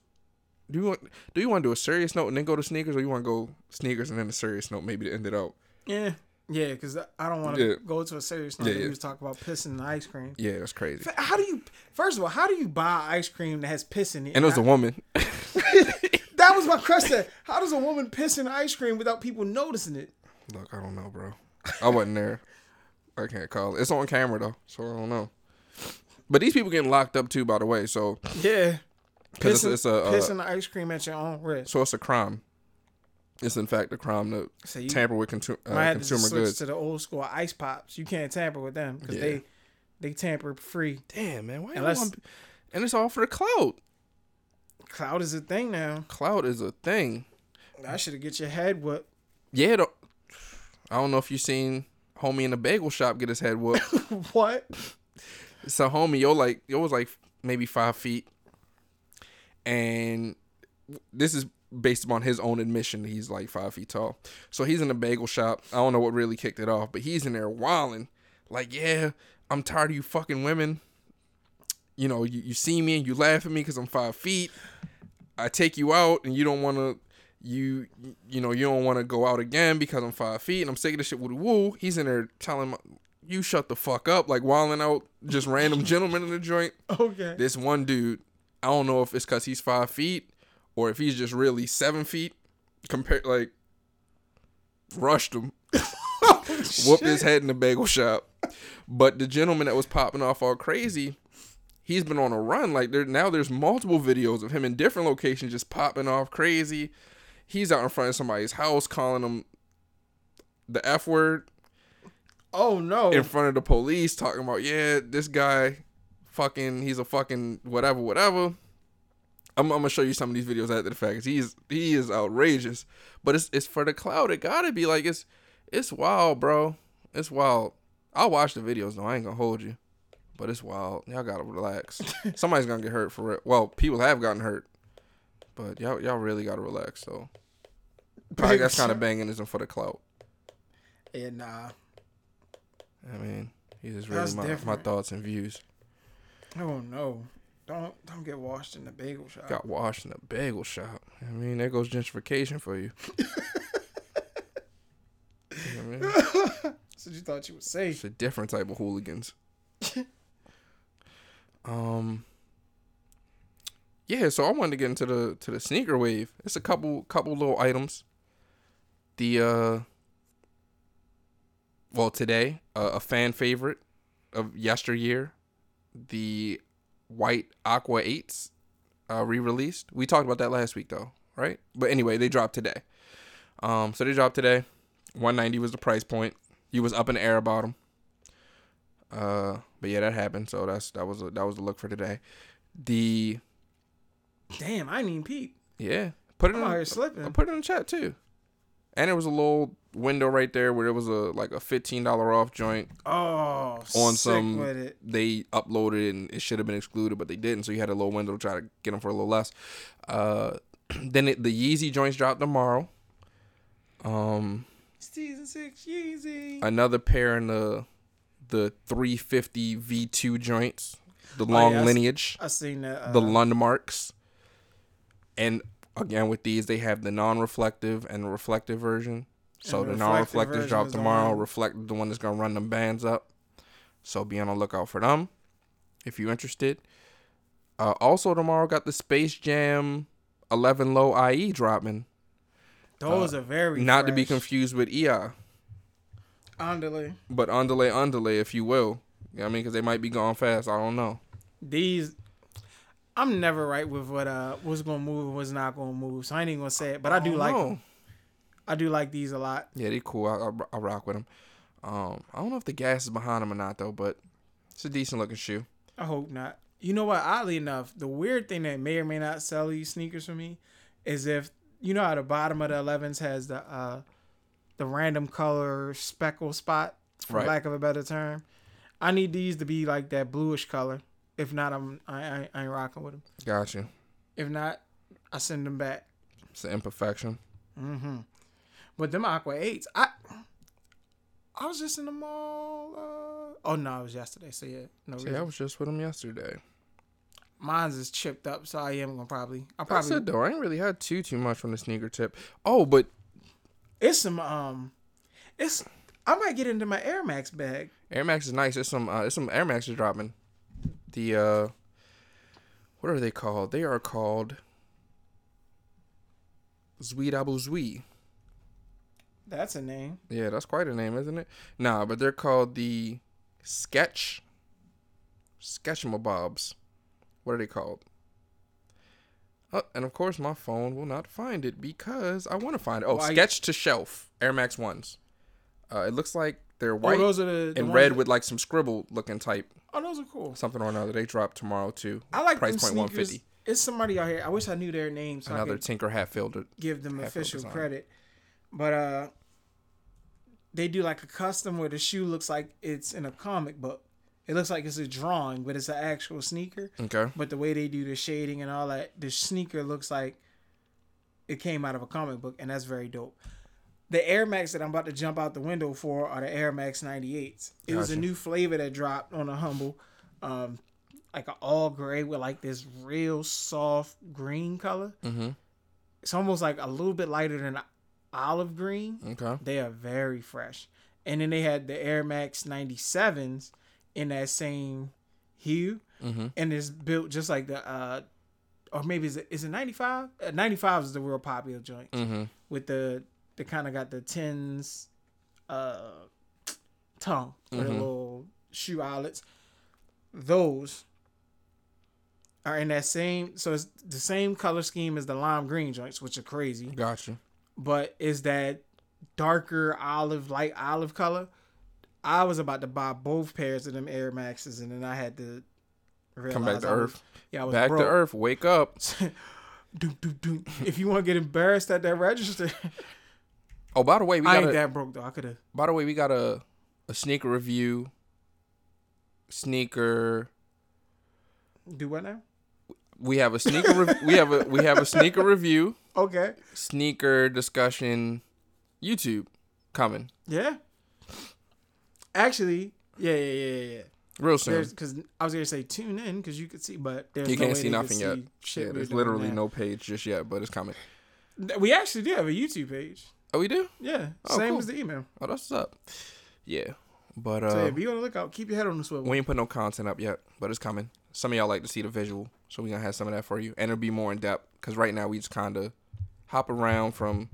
do you want do you want to do a serious note and then go to sneakers, or you want to go sneakers and then a serious note, maybe to end it out? Yeah, yeah, because I don't want to Yeah. go to a serious note. Yeah, Yeah. We was talking about pissing in the ice cream. Yeah, that's crazy. How do you? First of all, how do you buy ice cream that has piss in it? And it was a woman. That was my question. How does a woman piss in ice cream without people noticing it? Look, I don't know, bro. I wasn't there. I can't call it. It's on camera though, so I don't know. But these people getting locked up too, by the way. So, Yeah. because it's, Pissing, it's a uh, pissing the ice cream at your own risk. so it's a crime. It's in fact a crime to So tamper with contu- might uh, have to consumer switch goods. to the old school ice pops. You can't tamper with them because Yeah. they they tamper free. Damn, man. Why Unless- you want, and it's all for the cloud. Cloud is a thing now. Cloud is a thing. I should have get your head whipped. Yeah, though. I don't know if you seen homie in the bagel shop get his head whooped. what? so homie, yo like yo was like maybe five feet, and this is based upon his own admission. He's like five feet tall. So he's in the bagel shop. I don't know what really kicked it off, but he's in there wilding. Like, yeah, I'm tired of you fucking women. You know, you, you see me and you laugh at me because I'm five feet. I take you out and you don't want to. You you know you don't want to go out again because I'm five feet and I'm sick of this shit with woo. He's in there telling my, you shut the fuck up, like wilding out just random gentlemen in the joint. Okay. This one dude, I don't know if it's because he's five feet or if he's just really seven feet. Compared, like, rushed him, whooped his head in the bagel shop. But the gentleman that was popping off all crazy, he's been on a run. Like there now, there's multiple videos of him in different locations just popping off crazy. He's out in front of somebody's house calling them the f word. Oh no. in front of the police talking about yeah this guy fucking he's a fucking whatever whatever. I'm, I'm gonna show you some of these videos after the fact he's he is outrageous. But it's it's for the cloud. It gotta be like it's it's wild bro. It's wild. I'll watch the videos though. I ain't gonna hold you. But it's wild. Y'all gotta relax. Somebody's gonna get hurt for it well people have gotten hurt but y'all y'all really gotta relax so that's kind of banging isn't for the clout Yeah, nah. I mean these just really That's my, my different. thoughts and views Oh no. Don't don't get washed in the bagel shop. got washed in a bagel shop. I mean, there goes gentrification for you. You know what I mean? That's what you thought you would say. It's a different type of hooligans. um, yeah, so I wanted to get into the to the sneaker wave. It's a couple couple little items. The uh well today, uh, a fan favorite of yesteryear, the white Aqua 8s uh re-released. We talked about that last week though, right? But anyway, they dropped today. Um so they dropped today. 190 was the price point. You was up in the air about them. Uh but yeah, that happened. So that's that was a, that was the look for today. The Damn, I even peep. yeah, put it I'm in out here I slipping. put it in the chat too. And there was a little window right there where there was a like a fifteen dollar off joint. Oh, On sick some- with it. They uploaded it and it should have been excluded, but they didn't. So you had a little window to try to get them for a little less. Uh, then it, the Yeezy joints drop tomorrow. Um, Season six Yeezy. another pair in the the 350 V2 joints, the Oh, long yeah, I s- lineage. I seen that. Uh, the Lundmarks. And again, with these, they have the non-reflective and the reflective version. So And the the non-reflective drop tomorrow. Reflective, the one that's gonna run them bands up. So be on the lookout for them if you're interested. Uh, also tomorrow got the Space Jam 11 Low IE dropping. Those uh, are very Not to be confused with EI, Underlay. but underlay underlay if you will. You know what I mean, because they might be going fast. I don't know. These, I'm never right with what uh what's gonna move and what's not gonna move. So I ain't even gonna say it, but I do like know. 'em. I do like these a lot. Yeah, they cool. I, I, I rock with them. Um, I don't know if the gas is behind them or not though, but it's a decent looking shoe. I hope not. You know what? Oddly enough, the weird thing that may or may not sell these sneakers for me is if you know how the bottom of the 11s has the uh the random color speckle spot, for Right. lack of a better term. I need these to be like that bluish color. If not, I'm I, I, I ain't rocking with them. Gotcha. If not, I send them back. It's an imperfection. Mm-hmm. But them Aqua Eights, I I was just in the mall. Uh, oh no, it was yesterday. So yeah, no. See, reason. I was just with them yesterday. Mine's is chipped up, so I am gonna probably. I That's probably it though. I ain't really had too too much from the sneaker tip. Oh, but it's some um, it's I might get into my Air Max bag. Air Max is nice. It's some uh, there's some Air Maxes dropping. The uh, what are they called? They are called Zwi Abu Zwi. That's a name. Yeah, that's quite a name, isn't it? Nah, but they're called the Sketch Sketchmabobs. What are they called? Oh, and of course my phone will not find it because I want to find it. Oh, Why- Sketch to Shelf Air Max ones. Uh, it looks like they're white oh, those are the, the and red that- with like some scribble looking type Oh, those are cool. something or another. They drop tomorrow too. I like price them 150. It's somebody out here. I wish I knew their name so I Another Tinker Hatfield. give them Hatfield official design. credit. But uh, they do like a custom where the shoe looks like it's in a comic book. It looks like it's a drawing, but it's an actual sneaker. Okay. But the way they do the shading and all that, the sneaker looks like it came out of a comic book, and that's very dope. The Air Max that I'm about to jump out the window for are the Air Max 98s. It was a new flavor that dropped on a humble, um, like an all gray with like this real soft green color. Mm-hmm. It's almost like a little bit lighter than olive green. Okay. They are very fresh. And then they had the Air Max 97s in that same hue Mm-hmm. and it's built just like the uh or maybe is it is it 95 uh, 95 is the real popular joint Mm-hmm. with the they kind of got the tins uh tongue with the Mhm. little shoe eyelets those are in that same so it's the same color scheme as the lime green joints which are crazy Gotcha. but is that darker olive light olive color i was about to buy both pairs of them air maxes and then i had to Come back to I was- earth. yeah, I was Back broke. to earth. Wake up. Doom, doom, doom. If you want to get embarrassed at that register, Oh, by the way, we got I ain't a, that broke though. I could have. by the way, we got a a sneaker review. Sneaker. Do what now? We have a sneaker. Re- we have a we have a sneaker review. Okay. Sneaker discussion. YouTube coming Yeah. Actually, yeah, yeah, yeah, yeah, real soon. Because I was gonna say tune in because you could see, but there's You no can't way see nothing yet. see Shit Yeah, there's literally now. no page just yet, but it's coming. We actually do have a YouTube page. Oh, we do. Yeah, Oh, same cool. as the email. Oh, that's what's up. Yeah, but So uh, yeah, be on the lookout. Keep your head on the swivel. we ain't put no content up yet, but it's coming. some of y'all like to see the visual, so we gonna have some of that for you, and it'll be more in depth. Cause right now we just kind of hop around from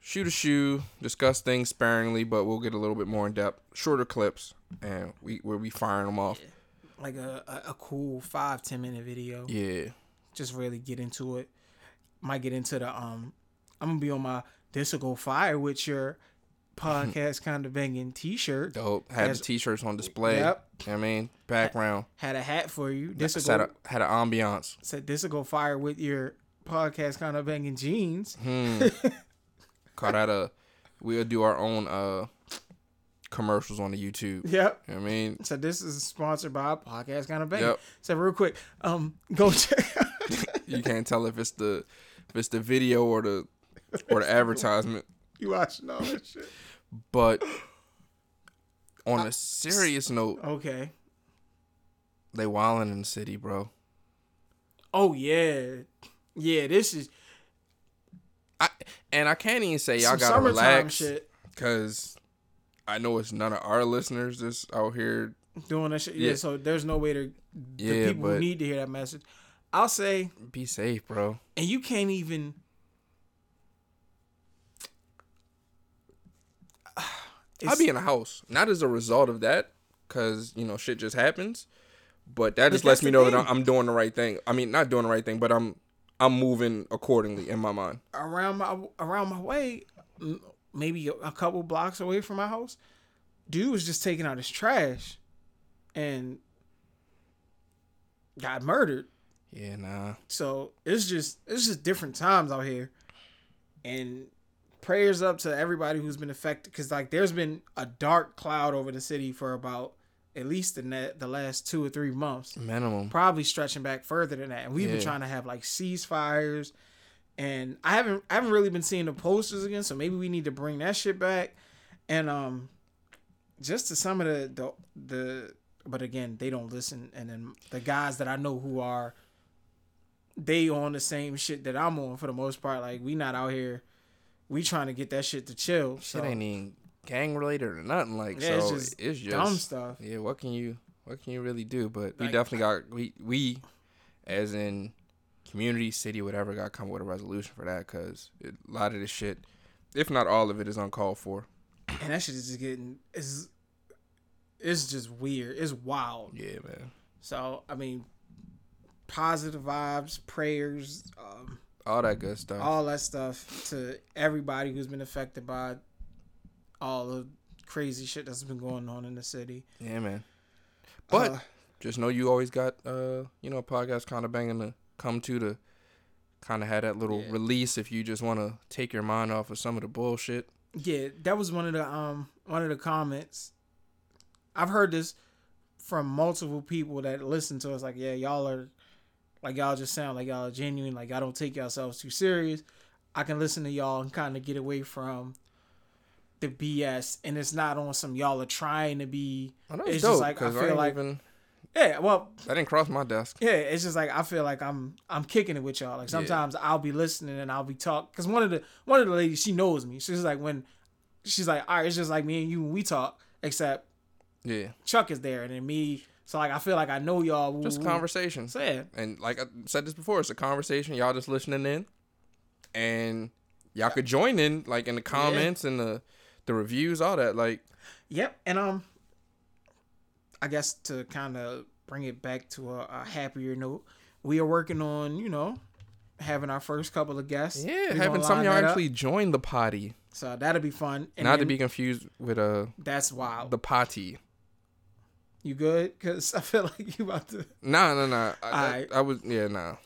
shoe to shoe, discuss things sparingly, but we'll get a little bit more in depth, shorter clips, and we we'll be firing them off. Like a, a, a cool five ten minute video. Yeah, Just really get into it. Might get into the um. I'm gonna be on my this will go fire with your podcast kind of banging t-shirt. dope. Had As- the t-shirts on display. Yep. You know what I mean, background. Had a hat for you. This Had a had an ambiance. said this will go fire with your podcast kind of banging jeans. Hmm. Call that a. We'll do our own uh commercials on the YouTube. Yep. You know I mean, So this is sponsored by podcast kind of banging. Yep. So real quick, um, go check. you can't tell if it's the if it's the video or the or the advertisement. you watching all that shit? But on a serious note, Okay. they wilding in the city, bro. Oh yeah, yeah. This is I and I can't even say y'all gotta relax shit. because I know it's none of our listeners that's out here. Doing that shit. Yeah. Yeah. So there's no way to the Yeah, people need to hear that message. I'll say, be safe, bro. and you can't even. It's- be in a house, not as a result of that, because you know shit just happens. But that just lets me know that thing. I'm, I'm doing the right thing. I mean, not doing the right thing, but I'm I'm moving accordingly in my mind. around my around my way, maybe a, a couple blocks away from my house, dude was just taking out his trash, and got murdered. Yeah, nah. So it's just it's just different times out here, and prayers up to everybody who's been affected because like there's been a dark cloud over the city for about at least the net the last two or three months Minimum. probably stretching back further than that. And we've been trying to have like ceasefires, and I haven't I haven't really been seeing the posters again. So maybe we need to bring that shit back. And um, just to some of the the the, but again they don't listen. And then the guys that I know who are, they on the same shit that I'm on for the most part. Like we not out here, we trying to get that shit to chill. Shit so, ain't even gang related or nothing like. Yeah, it's just it's just dumb stuff. Yeah, what can you what can you really do? But we definitely got we we as in community, city, whatever, got to come with a resolution for that because a lot of this shit, if not all of it, is uncalled for. And that shit is just getting is it's just weird. It's wild. Yeah, man. So I mean, positive vibes, prayers, um, All that good stuff. all that stuff to everybody who's been affected by all the crazy shit that's been going on in the city. yeah, man. But Uh, just know you always got uh you know a podcast kind of banging to come to to kind of have that little Yeah. release if you just want to take your mind off of some of the bullshit. yeah, that was one of the um one of the comments. I've heard this from multiple people that listen to us. Like, yeah, y'all are like y'all just sound like y'all are genuine. Like, I don't take yourselves too serious. I can listen to y'all and kind of get away from the BS, and it's not on some y'all are trying to be. That's It's dope just like, I because I, feel like- even Yeah, well, that didn't cross my desk. yeah, it's just like I feel like I'm I'm kicking it with y'all. Like Yeah. sometimes I'll be listening and I'll be talk because one of the one of the ladies she knows me. She's like when she's like, all right, it's just like me and you when we talk, except Yeah, Chuck is there and then me. So like I feel like I know y'all. just woo. conversations. So yeah, And like I said this before, it's a conversation. Y'all just listening in, and y'all could join in like in the comments and the the reviews, all that. Like yep. And um, I guess to kind of bring it back to a, a happier note, we are working on you know having our first couple of guests. yeah, We gonna having some of y'all that up. actually join the potty, So that'll be fun. And not to be confused with uh That's wild. the potty. You good? Cause I feel like you about to. Nah, nah, nah. I, I, was yeah, nah.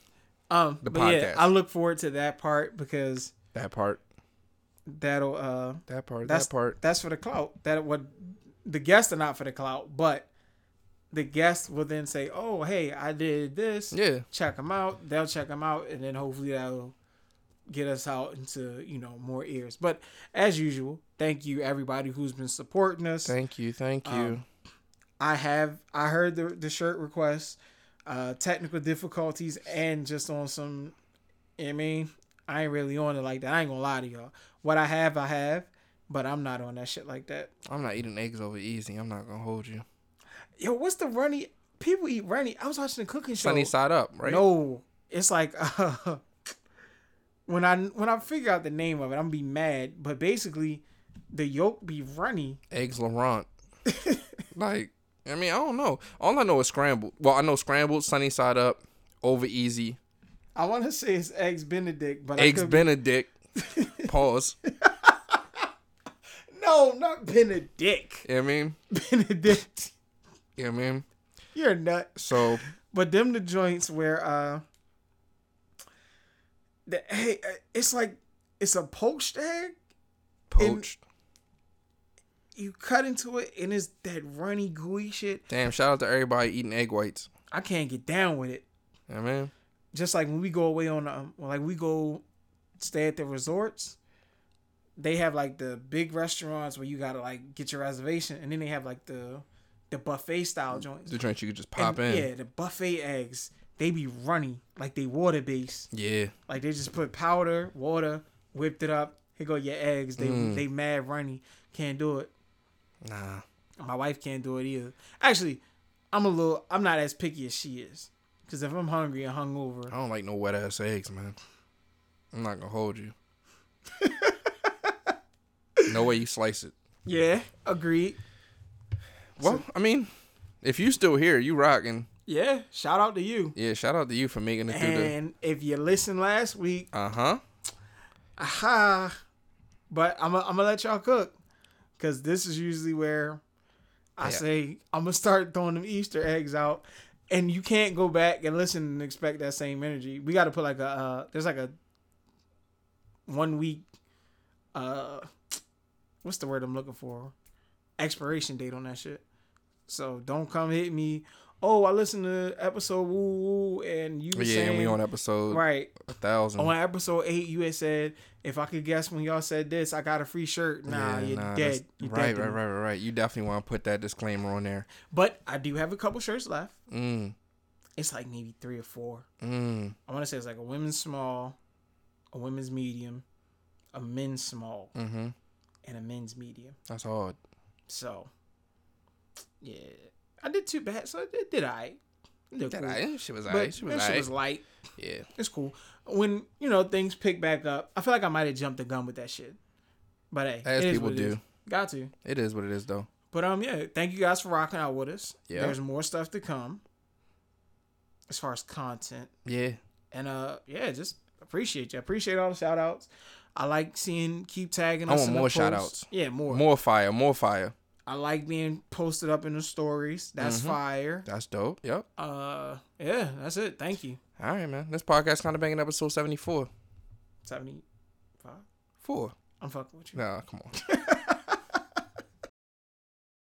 Um, The but yeah, podcast. I look forward to that part because That part, that'll uh that part, That's- that part. that's for the clout. That what the guests are not for the clout, but the guests will then say, "Oh, hey, I did this. Yeah, Check them out." They'll check them out, and then hopefully that'll get us out into you know more ears. But as usual, thank you everybody who's been supporting us. thank you, thank you. Um, I have I heard the the shirt request, uh, technical difficulties, and just on some. I mean, I ain't really on it like that. I ain't gonna lie to y'all. What I have, I have, but I'm not on that shit like that. I'm not eating eggs over easy. I'm not gonna hold you. Yo, what's the runny people eat runny. I was watching the cooking show. Sunny side up, right? No, it's like uh, when I when I figure out the name of it, I'm gonna be mad. But basically, the yolk be runny. Eggs Laurent. like, I mean, I don't know. All I know is scrambled. Well, I know scrambled, sunny side up, over easy, I want to say it's eggs Benedict, but eggs I could be- Benedict. Pause. no, not Benedict. You know what I mean? Benedict. You know what I mean? You're a nut. So, But them the joints where uh the hey uh, it's like it's a poached egg. poached. You cut into it and it's that runny gooey shit. Damn, shout out to everybody eating egg whites. I can't get down with it. You know what I mean? Just like when we go away on um like we go stay at the resorts, they have like the big restaurants where you gotta like get your reservation and then they have like the the buffet style joints. The joints you could just pop And, in. Yeah, the buffet eggs, they be runny, like they water based. Yeah. Like they just put powder, water, whipped it up. Here go your eggs. They Mm. they mad runny. Can't do it. Nah. My wife can't do it either. Actually, I'm a little. I'm not as picky as she is. Cause if I'm hungry and hungover, I don't like no wet ass eggs, man. I'm not gonna hold you. no way you slice it. yeah, agreed. Well, I mean, if you still here, you rocking. Yeah, shout out to you. Yeah, shout out to you for making it through the. And if you listened last week, Uh huh. aha. But I'm gonna let y'all cook, cause this is usually where I Yeah. say I'm gonna start throwing them Easter eggs out, and you can't go back and listen and expect that same energy. We got to put like a uh, there's like a one week, uh, what's the word I'm looking for? Expiration date on that shit. So don't come hit me. Oh, I listened to episode woo woo, and you Yeah, saying we on episode right a thousand. on episode eight, you had said if I could guess when y'all said this, I got a free shirt. Nah, Yeah, you're nah, dead. You're right, dead. right, right, right, right. You definitely want to put that disclaimer on there. But I do have a couple shirts left. Mm, It's like maybe three or four. mm, I want to say it's like a women's small, a women's medium, a men's small, mm-hmm. and a men's medium. That's hard. So, yeah, I did too bad. So I did, did I? Did. I, she was alright. She was alright. was light. yeah. It's cool. When you know things pick back up, I feel like I might have jumped the gun with that shit. But hey, As it is people what it is. do. Got to. It is what it is, though. But um, yeah, thank you guys for rocking out with us. Yeah. There's more stuff to come as far as content. Yeah. And uh, yeah, just appreciate you. Appreciate all the shout outs. I like seeing keep tagging I us. want in the more posts. shout-outs. Yeah, more. More fire. More fire. I like being posted up in the stories. That's Mhm. fire. That's dope. Yep. Uh, yeah, that's it. Thank you. All right, man. This podcast kind of banging episode 74. Seventy five. Four. I'm fucking with you. Nah, come on.